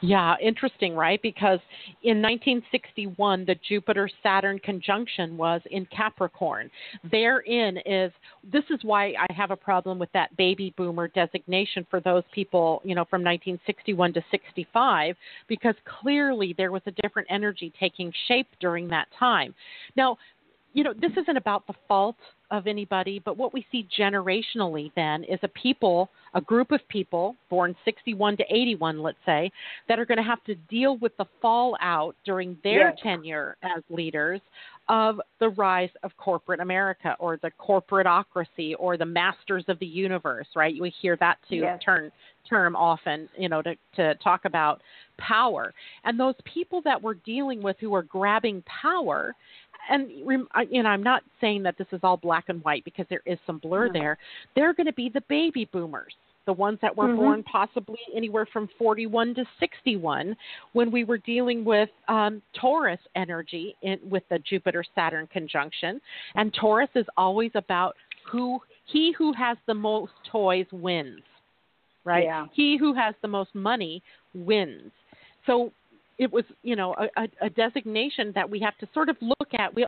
Speaker 3: Yeah, interesting, right? Because in 1961, the Jupiter Saturn conjunction was in Capricorn. Therein is, this is why I have a problem with that baby boomer designation for those people, you know, from 1961 to 65, because clearly there was a different energy taking shape during that time. Now, you know, this isn't about the fault of anybody, but what we see generationally then is a people, a group of people born 61 to 81, let's say, that are going to have to deal with the fallout during their
Speaker 5: Yes.
Speaker 3: tenure as leaders of the rise of corporate America or the corporateocracy or the masters of the universe, right? We hear that too
Speaker 5: Yes.
Speaker 3: term term often, you know, to, to talk about power. And those people that we're dealing with who are grabbing power and you know, I'm not saying that this is all black and white because there is some blur
Speaker 5: No.
Speaker 3: there. They're going to be the baby boomers, the ones that were
Speaker 5: Mhm.
Speaker 3: born possibly anywhere from 41 to 61, when we were dealing with um, Taurus energy in, with the Jupiter Saturn conjunction. And Taurus is always about who he who has the most toys wins, right?
Speaker 5: Yeah.
Speaker 3: He who has the most money wins. So it was, you know, a, a, a designation that we have to sort of look at. We,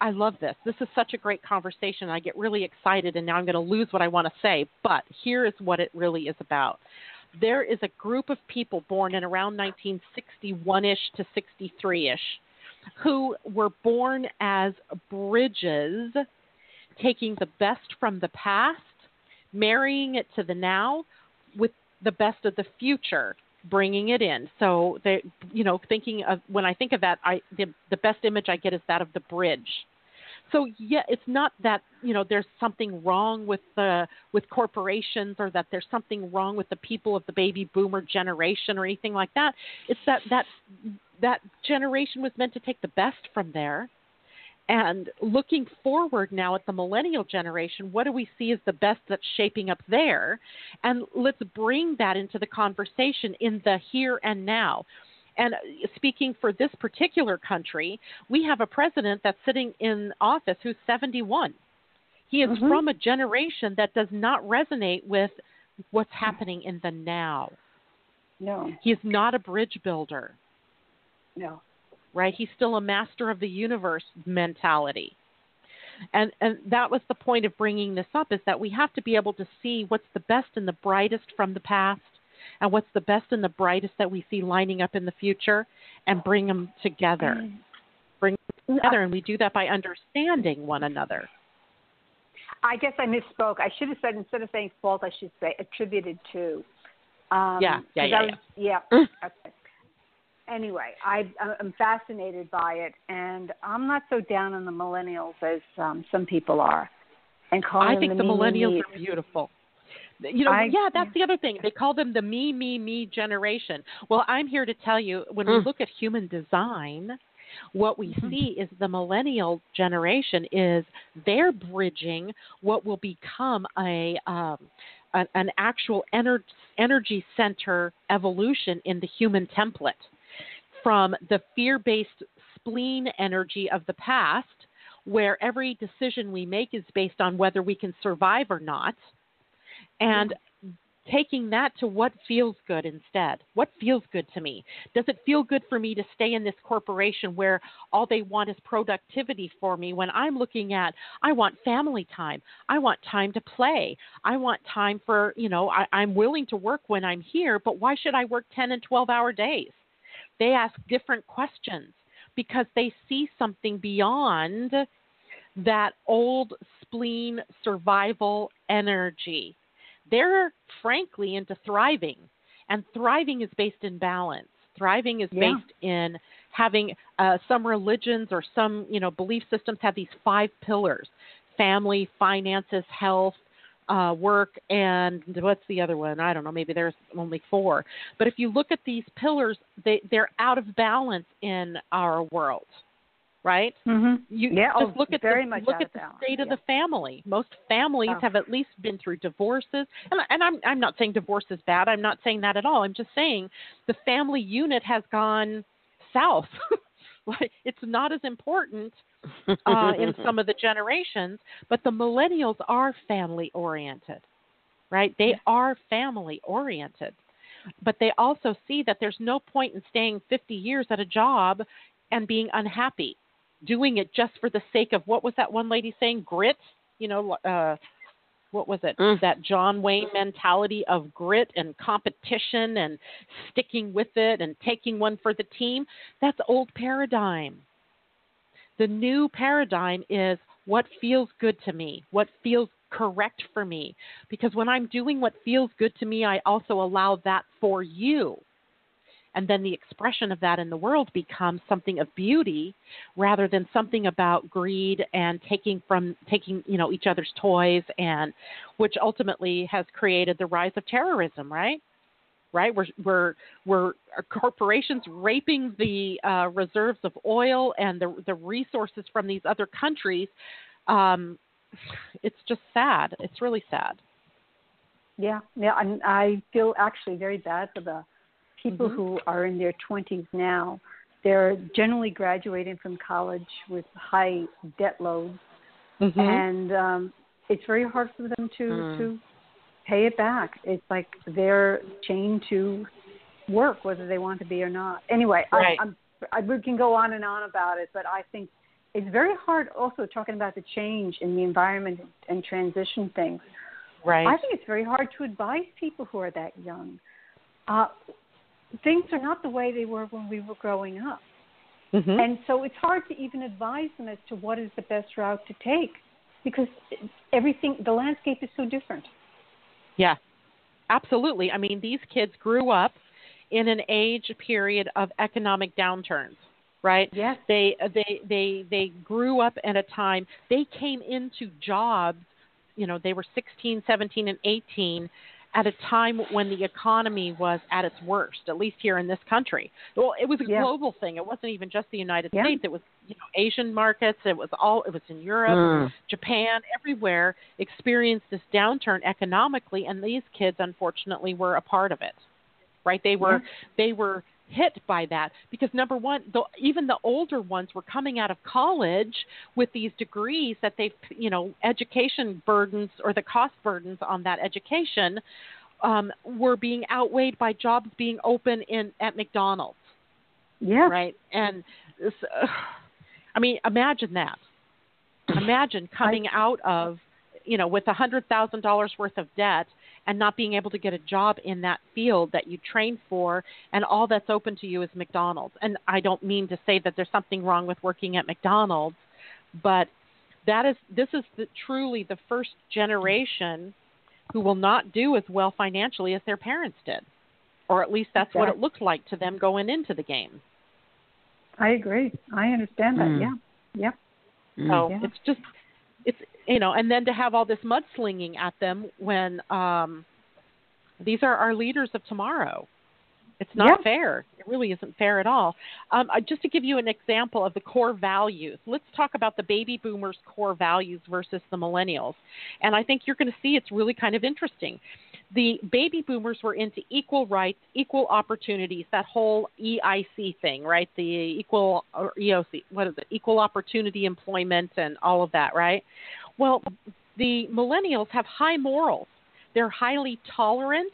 Speaker 3: I love this. This is such a great conversation. I get really excited, and now I'm going to lose what I want to say. But here is what it really is about. There is a group of people born in around 1961 ish to 63 ish who were born as bridges, taking the best from the past, marrying it to the now with the best of the future bringing it in. So they, you know, thinking of when I think of that, I the the best image I get is that of the bridge. So yeah, it's not that you know there's something wrong with the with corporations or that there's something wrong with the people of the baby boomer generation or anything like that. It's that that that generation was meant to take the best from there. And looking forward now at the millennial generation, what do we see as the best that's shaping up there? And let's bring that into the conversation in the here and now. And uh, speaking for this particular country, we have a president that's sitting in office who's 71. He is
Speaker 5: Mhm.
Speaker 3: from a generation that does not resonate with what's happening in the now.
Speaker 5: No,
Speaker 3: He is not a bridge builder
Speaker 5: no.
Speaker 3: Right? He's still a master of the universe mentality. And and that was the point of bringing this up is that we have to be able to see what's the best and the brightest from the past and what's the best and the brightest that we see lining up in the future and bring them together.
Speaker 5: Mm.
Speaker 3: Bring them together, and we do that by understanding one another.
Speaker 5: I guess I misspoke. I should have said instead of saying fault, I should say attributed to. Um,
Speaker 3: Yeah, yeah, yeah,
Speaker 5: was, yeah.
Speaker 3: Mm.
Speaker 5: okay. Anyway, I, I'm fascinated by it, and I'm not so down on the millennials as um, some people are, and calling
Speaker 3: I think the
Speaker 5: me, me,
Speaker 3: millennials
Speaker 5: me.
Speaker 3: are beautiful. You know,
Speaker 5: I-
Speaker 3: yeah, that's the other thing. They call them the me, me, me generation. Well, I'm here to tell you when we
Speaker 2: Mm.
Speaker 3: look at human design, what we
Speaker 5: Mhm.
Speaker 3: see is the millennial generation is they're bridging what will become a um, an, an actual ener- energy center evolution in the human template from the fear-based spleen energy of the past where every decision we make is based on whether we can survive or not and taking that to what feels good instead. What feels good to me? Does it feel good for me to stay in this corporation where all they want is productivity for me when I'm looking at I want family time. I want time to play. I want time for, you know, I, I'm willing to work when I'm here, but why should I work 10 and 12 hour days? They ask different questions because they see something beyond that old spleen survival energy they're frankly into thriving and thriving is based in balance thriving is
Speaker 5: Yeah.
Speaker 3: based in having uh, some religions or some you know belief systems have these five pillars family finances health uh, work and what's the other one i don't know maybe there's only four but if you look at these pillars they, they're out of balance in our world right
Speaker 5: Mhm.
Speaker 3: you
Speaker 5: Yeah,
Speaker 3: just
Speaker 5: oh,
Speaker 3: look at
Speaker 5: very
Speaker 3: the,
Speaker 5: much
Speaker 3: look at the
Speaker 5: balance,
Speaker 3: state of the family. Most families
Speaker 5: Oh.
Speaker 3: have at least been through divorces, and, and I'm I'm not saying divorce is bad. I'm not saying that at all. I'm just saying the family unit has gone south. like it's not as important uh, in some of the generations, but the millennials are family oriented, right? They are family oriented, but they also see that there's no point in staying 50 years at a job and being unhappy, doing it just for the sake of what was that one lady saying? Grit, you know. Uh, what was it?
Speaker 2: Mm.
Speaker 3: That John Wayne mentality of grit and competition and sticking with it and taking one for the team. That's old paradigm. The new paradigm is what feels good to me, what feels correct for me. Because when I'm doing what feels good to me, I also allow that for you. And then the expression of that in the world becomes something of beauty rather than something about greed and taking from taking, you know, each other's toys and which ultimately has created the rise of terrorism, right? right? We're we're we're are corporations raping the uh, reserves of oil and the the resources from these other countries. Um, it's just sad. It's really sad.
Speaker 5: Yeah, yeah, and I feel actually very bad for the people
Speaker 3: Mhm.
Speaker 5: who are in their 20s now. They're generally graduating from college with high debt loads,
Speaker 3: Mm-hmm.
Speaker 5: and um, it's very hard for them to
Speaker 2: Mm.
Speaker 5: to pay it back. It's like they're chained to work, whether they want to be or not. Anyway,
Speaker 3: Right.
Speaker 5: I, I'm, I, we can go on and on about it, but I think it's very hard. Also, talking about the change in the environment and transition things.
Speaker 3: right.
Speaker 5: I think it's very hard to advise people who are that young. Uh, things are not the way they were when we were growing up.
Speaker 3: mm-hmm.
Speaker 5: And so it's hard to even advise them as to what is the best route to take because everything, the landscape is so different.
Speaker 3: Yeah, absolutely. I mean, these kids grew up in an age period of economic downturns, right?
Speaker 5: Yes.
Speaker 3: They they they they grew up at a time they came into jobs, you know, they were 16, 17 and 18 at a time when the economy was at its worst, at least here in this country. Well, it was a
Speaker 5: Yeah.
Speaker 3: global thing. It wasn't even just the United
Speaker 5: Yeah.
Speaker 3: States. It was, you know, Asian markets. It was all it was in Europe.
Speaker 2: Mm.
Speaker 3: Japan, everywhere experienced this downturn economically, and these kids, unfortunately, were a part of it. Right? They were they were hit by that because number one, the, even the older ones were coming out of college with these degrees that they've you know education burdens or the cost burdens on that education um, were being outweighed by jobs being open in at McDonald's
Speaker 5: Yeah.
Speaker 3: right? And I mean, imagine that. Imagine coming out of, you know, with a hundred thousand dollars worth of debt and not being able to get a job in that field that you trained for and all that's open to you is McDonald's. And I don't mean to say that there's something wrong with working at McDonald's, but that is this is the, truly the first generation who will not do as well financially as their parents did. Or at least that's what it looked like to them going into the game.
Speaker 5: I agree. I understand that. Mm. Yeah. Yeah.
Speaker 3: So yeah. it's just it's you know, and then to have all this mudslinging at them when um, these are our leaders of tomorrow. It's not yeah. fair. It really isn't fair at all. Um, just to give you an example of the core values, let's talk about the baby boomers' core values versus the millennials. And I think you're going to see it's really kind of interesting. The baby boomers were into equal rights, equal opportunities, that whole EIC thing, right? The equal or EOC, what is it? Equal opportunity employment and all of that, right? Well, the millennials have high morals. They're highly tolerant.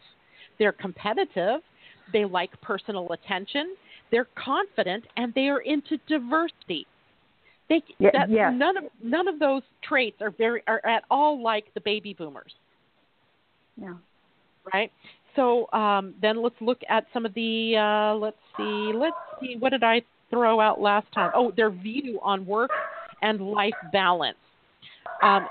Speaker 3: They're competitive they like personal attention. They're confident and they are into diversity. They yeah, that, yeah. none of none of those traits are very are at all like the baby boomers.
Speaker 5: Yeah.
Speaker 3: Right. So um, then let's look at some of the uh, let's see let's see what did I throw out last time? Oh, their view on work and life balance. Um,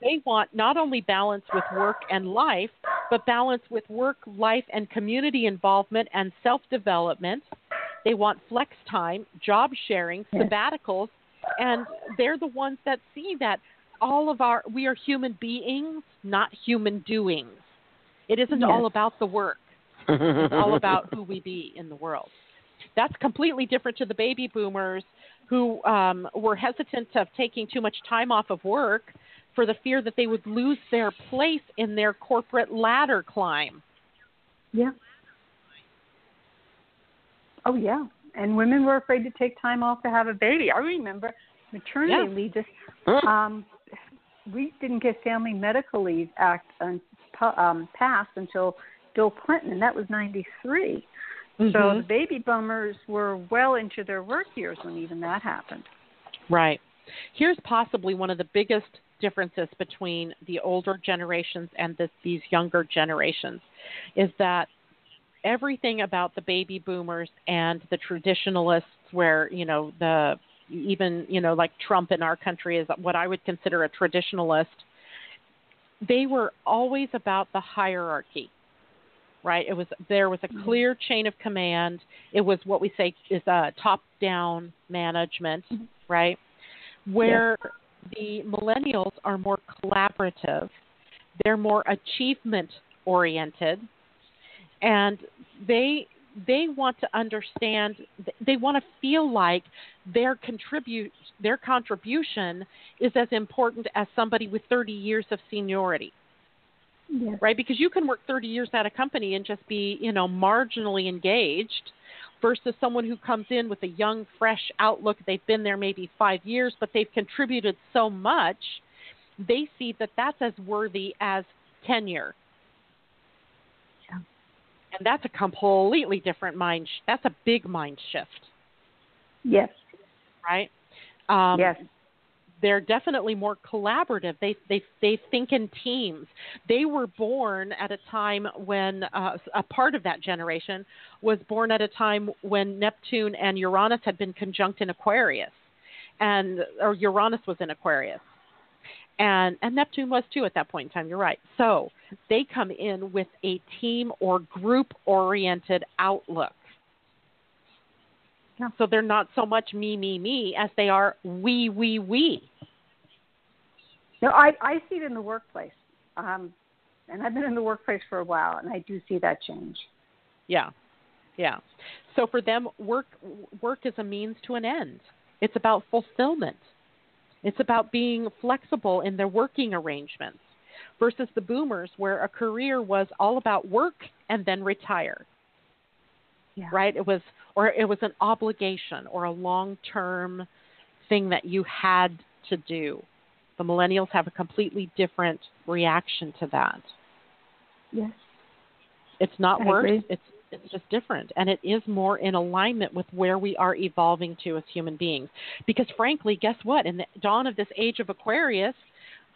Speaker 3: they want not only balance with work and life, but balance with work, life, and community involvement and self development. They want flex time, job sharing, sabbaticals, and they're the ones that see that all of our we are human beings, not human doings. It isn't yes. all about the work. it's all about who we be in the world. That's completely different to the baby boomers who um, were hesitant of taking too much time off of work for the fear that they would lose their place in their corporate ladder climb.
Speaker 5: Yeah. Oh yeah, and women were afraid to take time off to have a baby. I remember maternity yeah. leave. Just um, we didn't get Family Medical Leave Act um, passed until Bill Clinton, and that was '93. Mm-hmm. So the baby boomers were well into their work years when even that happened.
Speaker 3: Right. Here's possibly one of the biggest differences between the older generations and this, these younger generations is that everything about the baby boomers and the traditionalists where you know the even you know like Trump in our country is what I would consider a traditionalist they were always about the hierarchy right? It was there was a clear chain of command. It was what we say is a top down management mm-hmm. right? Where yes the millennials are more collaborative, they're more achievement oriented, and they they want to understand they want to feel like their contribute their contribution is as important as somebody with 30 years of seniority yes. right because you can work 30 years at a company and just be you know marginally engaged versus someone who comes in with a young, fresh outlook. They've been there maybe five years, but they've contributed so much. They see that that's as worthy as tenure. Yeah. And that's a completely different mind. Sh- that's a big mind shift.
Speaker 5: Yes.
Speaker 3: Right. Um,
Speaker 5: yes
Speaker 3: they're definitely more collaborative. They they they think in teams. They were born at a time when uh, a part of that generation was born at a time when Neptune and Uranus had been conjunct in Aquarius, and or Uranus was in Aquarius, and and Neptune was too at that point in time. You're right. So they come in with a team or group oriented outlook. Yeah. So they're not so much me, me, me as they are we, we, we.
Speaker 5: No, I I see it in the workplace, um, and I've been in the workplace for a while, and I do see that change.
Speaker 3: Yeah, yeah. So for them, work work is a means to an end. It's about fulfillment. It's about being flexible in their working arrangements versus the boomers, where a career was all about work and then retire.
Speaker 5: Yeah.
Speaker 3: Right? It was, or it was an obligation or a long term thing that you had to do. The millennials have a completely different reaction to that.
Speaker 5: Yes.
Speaker 3: It's not
Speaker 5: I
Speaker 3: worse.
Speaker 5: Agree.
Speaker 3: It's it's just different and it is more in alignment with where we are evolving to as human beings. Because frankly, guess what? In the dawn of this age of Aquarius,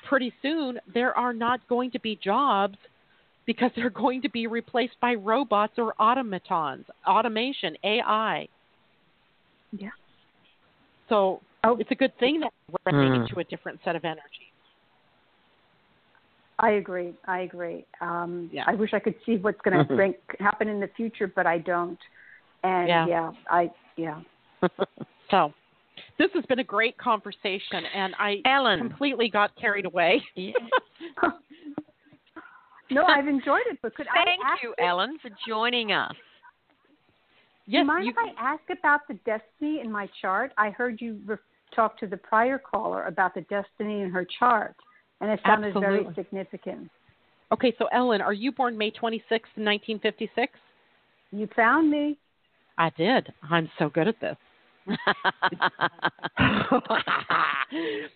Speaker 3: pretty soon there are not going to be jobs because they're going to be replaced by robots or automatons, automation, AI.
Speaker 5: Yeah.
Speaker 3: So
Speaker 5: Oh.
Speaker 3: it's a good thing that we're running
Speaker 2: Mm.
Speaker 3: into a different set of energy.
Speaker 5: I agree. I agree. Um,
Speaker 3: Yeah.
Speaker 5: I wish I could see what's going to happen in the future, but I don't. And
Speaker 3: Yeah.
Speaker 5: yeah, I yeah.
Speaker 3: So this has been a great conversation, and I
Speaker 2: Ellen.
Speaker 3: completely got carried away.
Speaker 2: Yeah.
Speaker 5: no, I've enjoyed it, but could
Speaker 2: Thank
Speaker 5: I ask
Speaker 2: you,
Speaker 5: you,
Speaker 2: Ellen, for joining us.
Speaker 5: Do
Speaker 3: yes,
Speaker 5: you mind
Speaker 3: you,
Speaker 5: if I ask about the destiny in my chart? I heard you re- talk to the prior caller about the destiny in her chart, and it sounded very significant.
Speaker 3: okay, so Ellen, are you born May 26th, 1956?
Speaker 5: You found me.
Speaker 3: I did. I'm so good at this.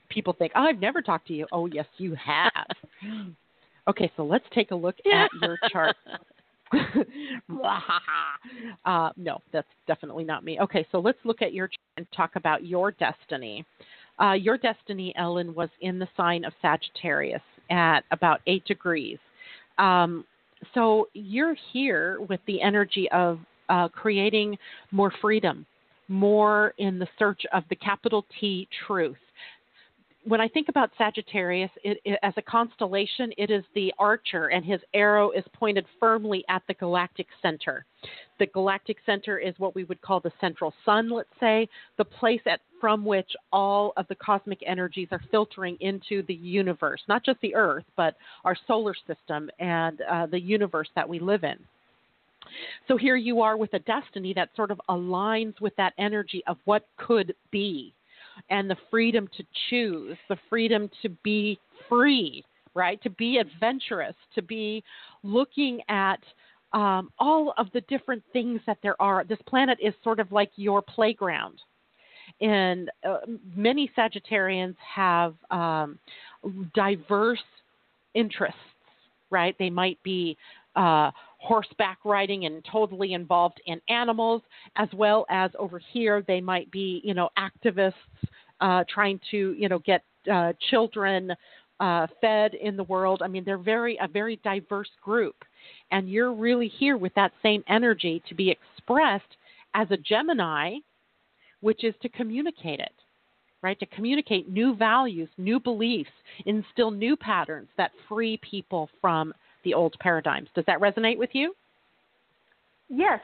Speaker 3: People think, oh, I've never talked to you. Oh, yes, you have. Okay, so let's take a look at your chart. uh, no, that's definitely not me. Okay, so let's look at your chart and talk about your destiny. Uh, your destiny, Ellen, was in the sign of Sagittarius at about eight degrees. Um, so you're here with the energy of uh, creating more freedom, more in the search of the capital T truth. When I think about Sagittarius it, it, as a constellation, it is the archer, and his arrow is pointed firmly at the galactic center. The galactic center is what we would call the central sun, let's say, the place at, from which all of the cosmic energies are filtering into the universe, not just the Earth, but our solar system and uh, the universe that we live in. So here you are with a destiny that sort of aligns with that energy of what could be and the freedom to choose, the freedom to be free, right? To be adventurous, to be looking at um, all of the different things that there are. This planet is sort of like your playground. And uh, many Sagittarians have um, diverse interests, right? They might be uh, horseback riding and totally involved in animals, as well as over here they might be, you know, activists uh, trying to, you know, get uh, children uh, fed in the world. I mean, they're very a very diverse group, and you're really here with that same energy to be expressed as a Gemini, which is to communicate it right? To communicate new values, new beliefs, instill new patterns that free people from the old paradigms. Does that resonate with you?
Speaker 5: Yes.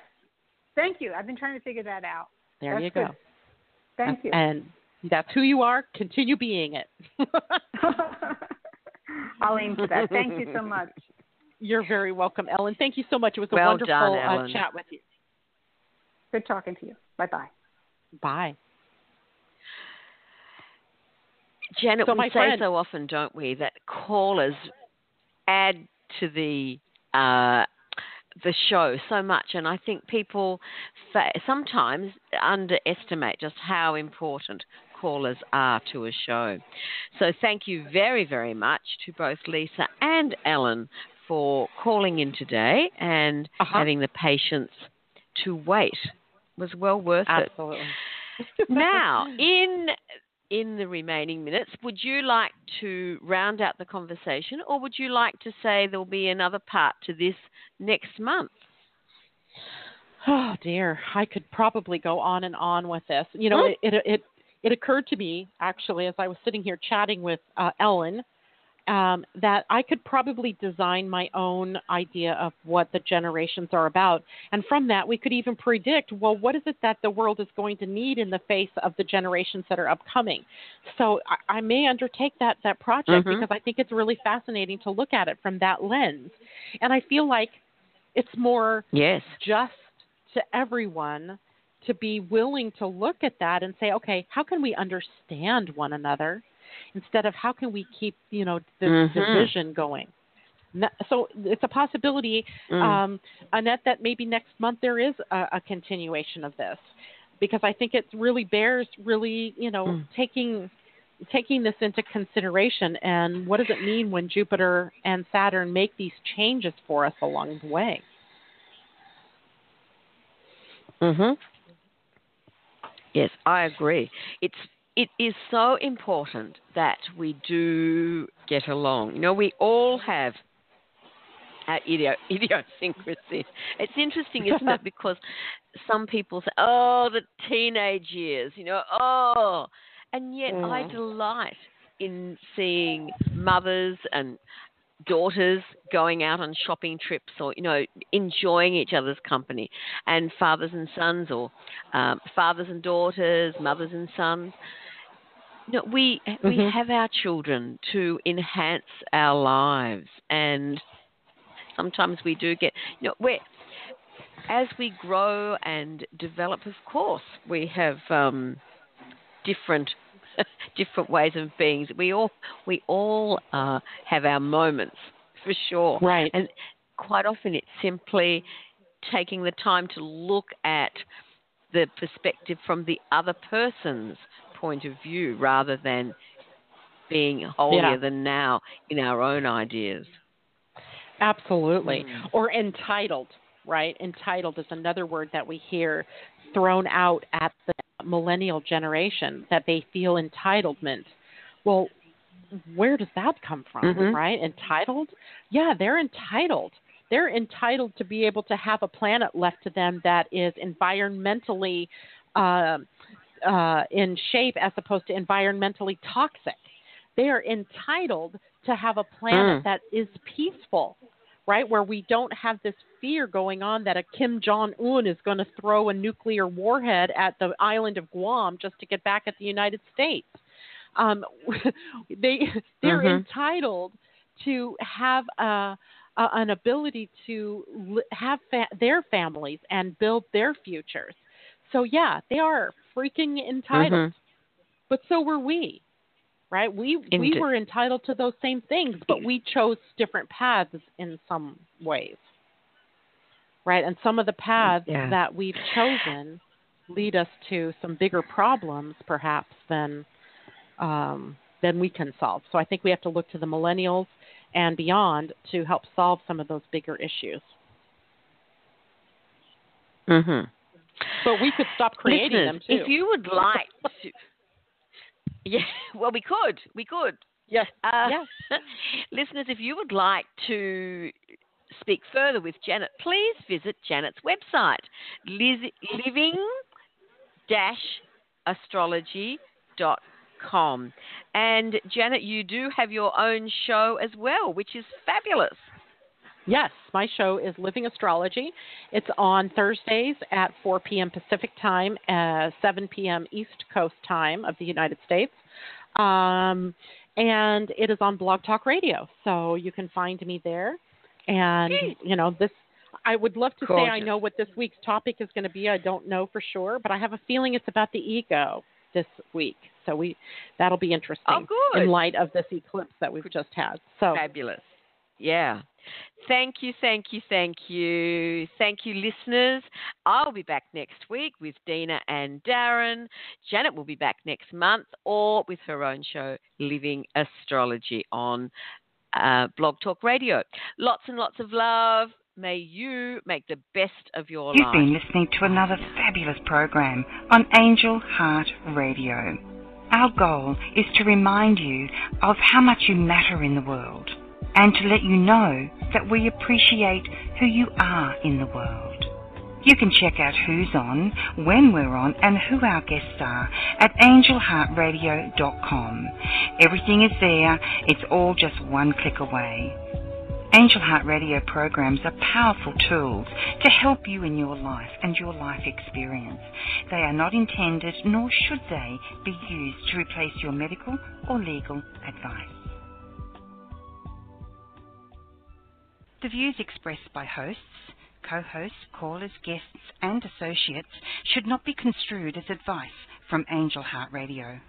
Speaker 5: Thank you. I've been trying to figure that out.
Speaker 3: There
Speaker 5: That's
Speaker 3: you go.
Speaker 5: good. Thank you.
Speaker 3: And that's who you are. Continue being it.
Speaker 5: I'll aim for that. Thank you so much.
Speaker 3: You're very welcome, Ellen. Thank you so much. It was a
Speaker 2: Well
Speaker 3: wonderful
Speaker 2: done,
Speaker 3: uh, chat with you.
Speaker 5: Good talking to you. Bye bye.
Speaker 3: Bye.
Speaker 2: Janet,
Speaker 3: So
Speaker 2: we
Speaker 3: my
Speaker 2: say
Speaker 3: friend-
Speaker 2: so often, don't we, that callers add to the uh, the show so much, and I think people fa- sometimes underestimate just how important callers are to a show. So thank you very, very much to both Lisa and Ellen for calling in today and
Speaker 3: Uh-huh.
Speaker 2: having the patience to wait. It was well worth it
Speaker 3: Absolutely.
Speaker 2: now, in in the remaining minutes, would you like to round out the conversation, or would you like to say there'll be another part to this next month?
Speaker 3: Oh dear, I could probably go on and on with this. You know,
Speaker 2: Hmm.
Speaker 3: it, it it it occurred to me actually as I was sitting here chatting with uh, Ellen um, that I could probably design my own idea of what the generations are about, and from that we could even predict well what is it that the world is going to need in the face of the generations that are upcoming. So I, I may undertake that that project
Speaker 2: Mhm.
Speaker 3: because I think it's really fascinating to look at it from that lens, and I feel like it's more
Speaker 2: Yes.
Speaker 3: just to everyone to be willing to look at that and say, okay, how can we understand one another instead of how can we keep, you know, the
Speaker 2: Mhm.
Speaker 3: division going? So it's a possibility,
Speaker 2: Mm.
Speaker 3: um, Annette, that maybe next month there is a, a continuation of this because I think it really bears really, you know,
Speaker 2: Mm.
Speaker 3: taking taking this into consideration and what does it mean when Jupiter and Saturn make these changes for us along the way?
Speaker 2: Mhm. Yes, I agree. It's it is so important that we do get along. You know, we all have idio- idiosyncrasies. It's interesting, isn't it? Because some people say, "Oh, the teenage years," you know, oh, and yet mm. I delight in seeing mothers and daughters going out on shopping trips or you know enjoying each other's company and fathers and sons or um, fathers and daughters mothers and sons you know, we mm-hmm. we have our children to enhance our lives and sometimes we do get you know we as we grow and develop of course we have um, different different ways of being. We all we all uh, have our moments for sure.
Speaker 3: Right.
Speaker 2: And quite often it's simply taking the time to look at the perspective from the other person's point of view rather than being holier yeah. than now in our own ideas.
Speaker 3: Absolutely. Mm. Or entitled, right? Entitled is another word that we hear thrown out at the millennial generation that they feel entitlement. Well, where does that come from, mm-hmm. right? Entitled? Yeah, they're entitled. They're entitled to be able to have a planet left to them that is environmentally uh, uh, in shape as opposed to environmentally toxic. They are entitled to have a planet mm. that is peaceful, right? Where we don't have this fear going on that a Kim Jong Un is going to throw a nuclear warhead at the island of Guam just to get back at the United States. Um, they they're mm-hmm. entitled to have a, a, an ability to li- have fa- their families and build their futures. So yeah, they are freaking entitled, mm-hmm. but so were we right? We we were entitled to those same things, but we chose different paths in some ways, right? And some of the paths yeah. that we've chosen lead us to some bigger problems, perhaps than um, than we can solve. So I think we have to look to the millennials and beyond to help solve some of those bigger issues.
Speaker 2: Mm-hmm.
Speaker 3: But we could stop creating
Speaker 2: Listeners,
Speaker 3: them too.
Speaker 2: If you would like to, yeah, well, we could. We could.
Speaker 3: Yes.
Speaker 2: Uh,
Speaker 3: yes.
Speaker 2: listeners, if you would like to speak further with Janet, please visit Janet's website, living astrology.com. And Janet, you do have your own show as well, which is fabulous.
Speaker 3: Yes, my show is Living Astrology. It's on Thursdays at 4 p.m. Pacific time, uh, 7 p.m. East Coast time of the United States. Um, and it is on Blog Talk Radio, so you can find me there. And, you know, this I would love to Gorgeous. say I know what this week's topic is going to be. I don't know for sure, but I have a feeling it's about the ego this week. So we that'll be interesting
Speaker 2: oh,
Speaker 3: in light of this eclipse that we've just had. So
Speaker 2: fabulous. Yeah. Thank you, thank you, thank you. Thank you, listeners. I'll be back next week with Dina and Darren. Janet will be back next month or with her own show, Living Astrology, on uh, Blog Talk Radio. Lots and lots of love. May you make the best of your
Speaker 1: You've
Speaker 2: life.
Speaker 1: You've been listening to another fabulous program on Angel Heart Radio. Our goal is to remind you of how much you matter in the world and to let you know that we appreciate who you are in the world. You can check out who's on, when we're on, and who our guests are at angelheartradio.com. Everything is there, it's all just one click away. Angel Heart Radio programs are powerful tools to help you in your life and your life experience. They are not intended, nor should they, be used to replace your medical or legal advice. The views expressed by hosts, co-hosts, callers, guests and associates should not be construed as advice from Angel Heart Radio.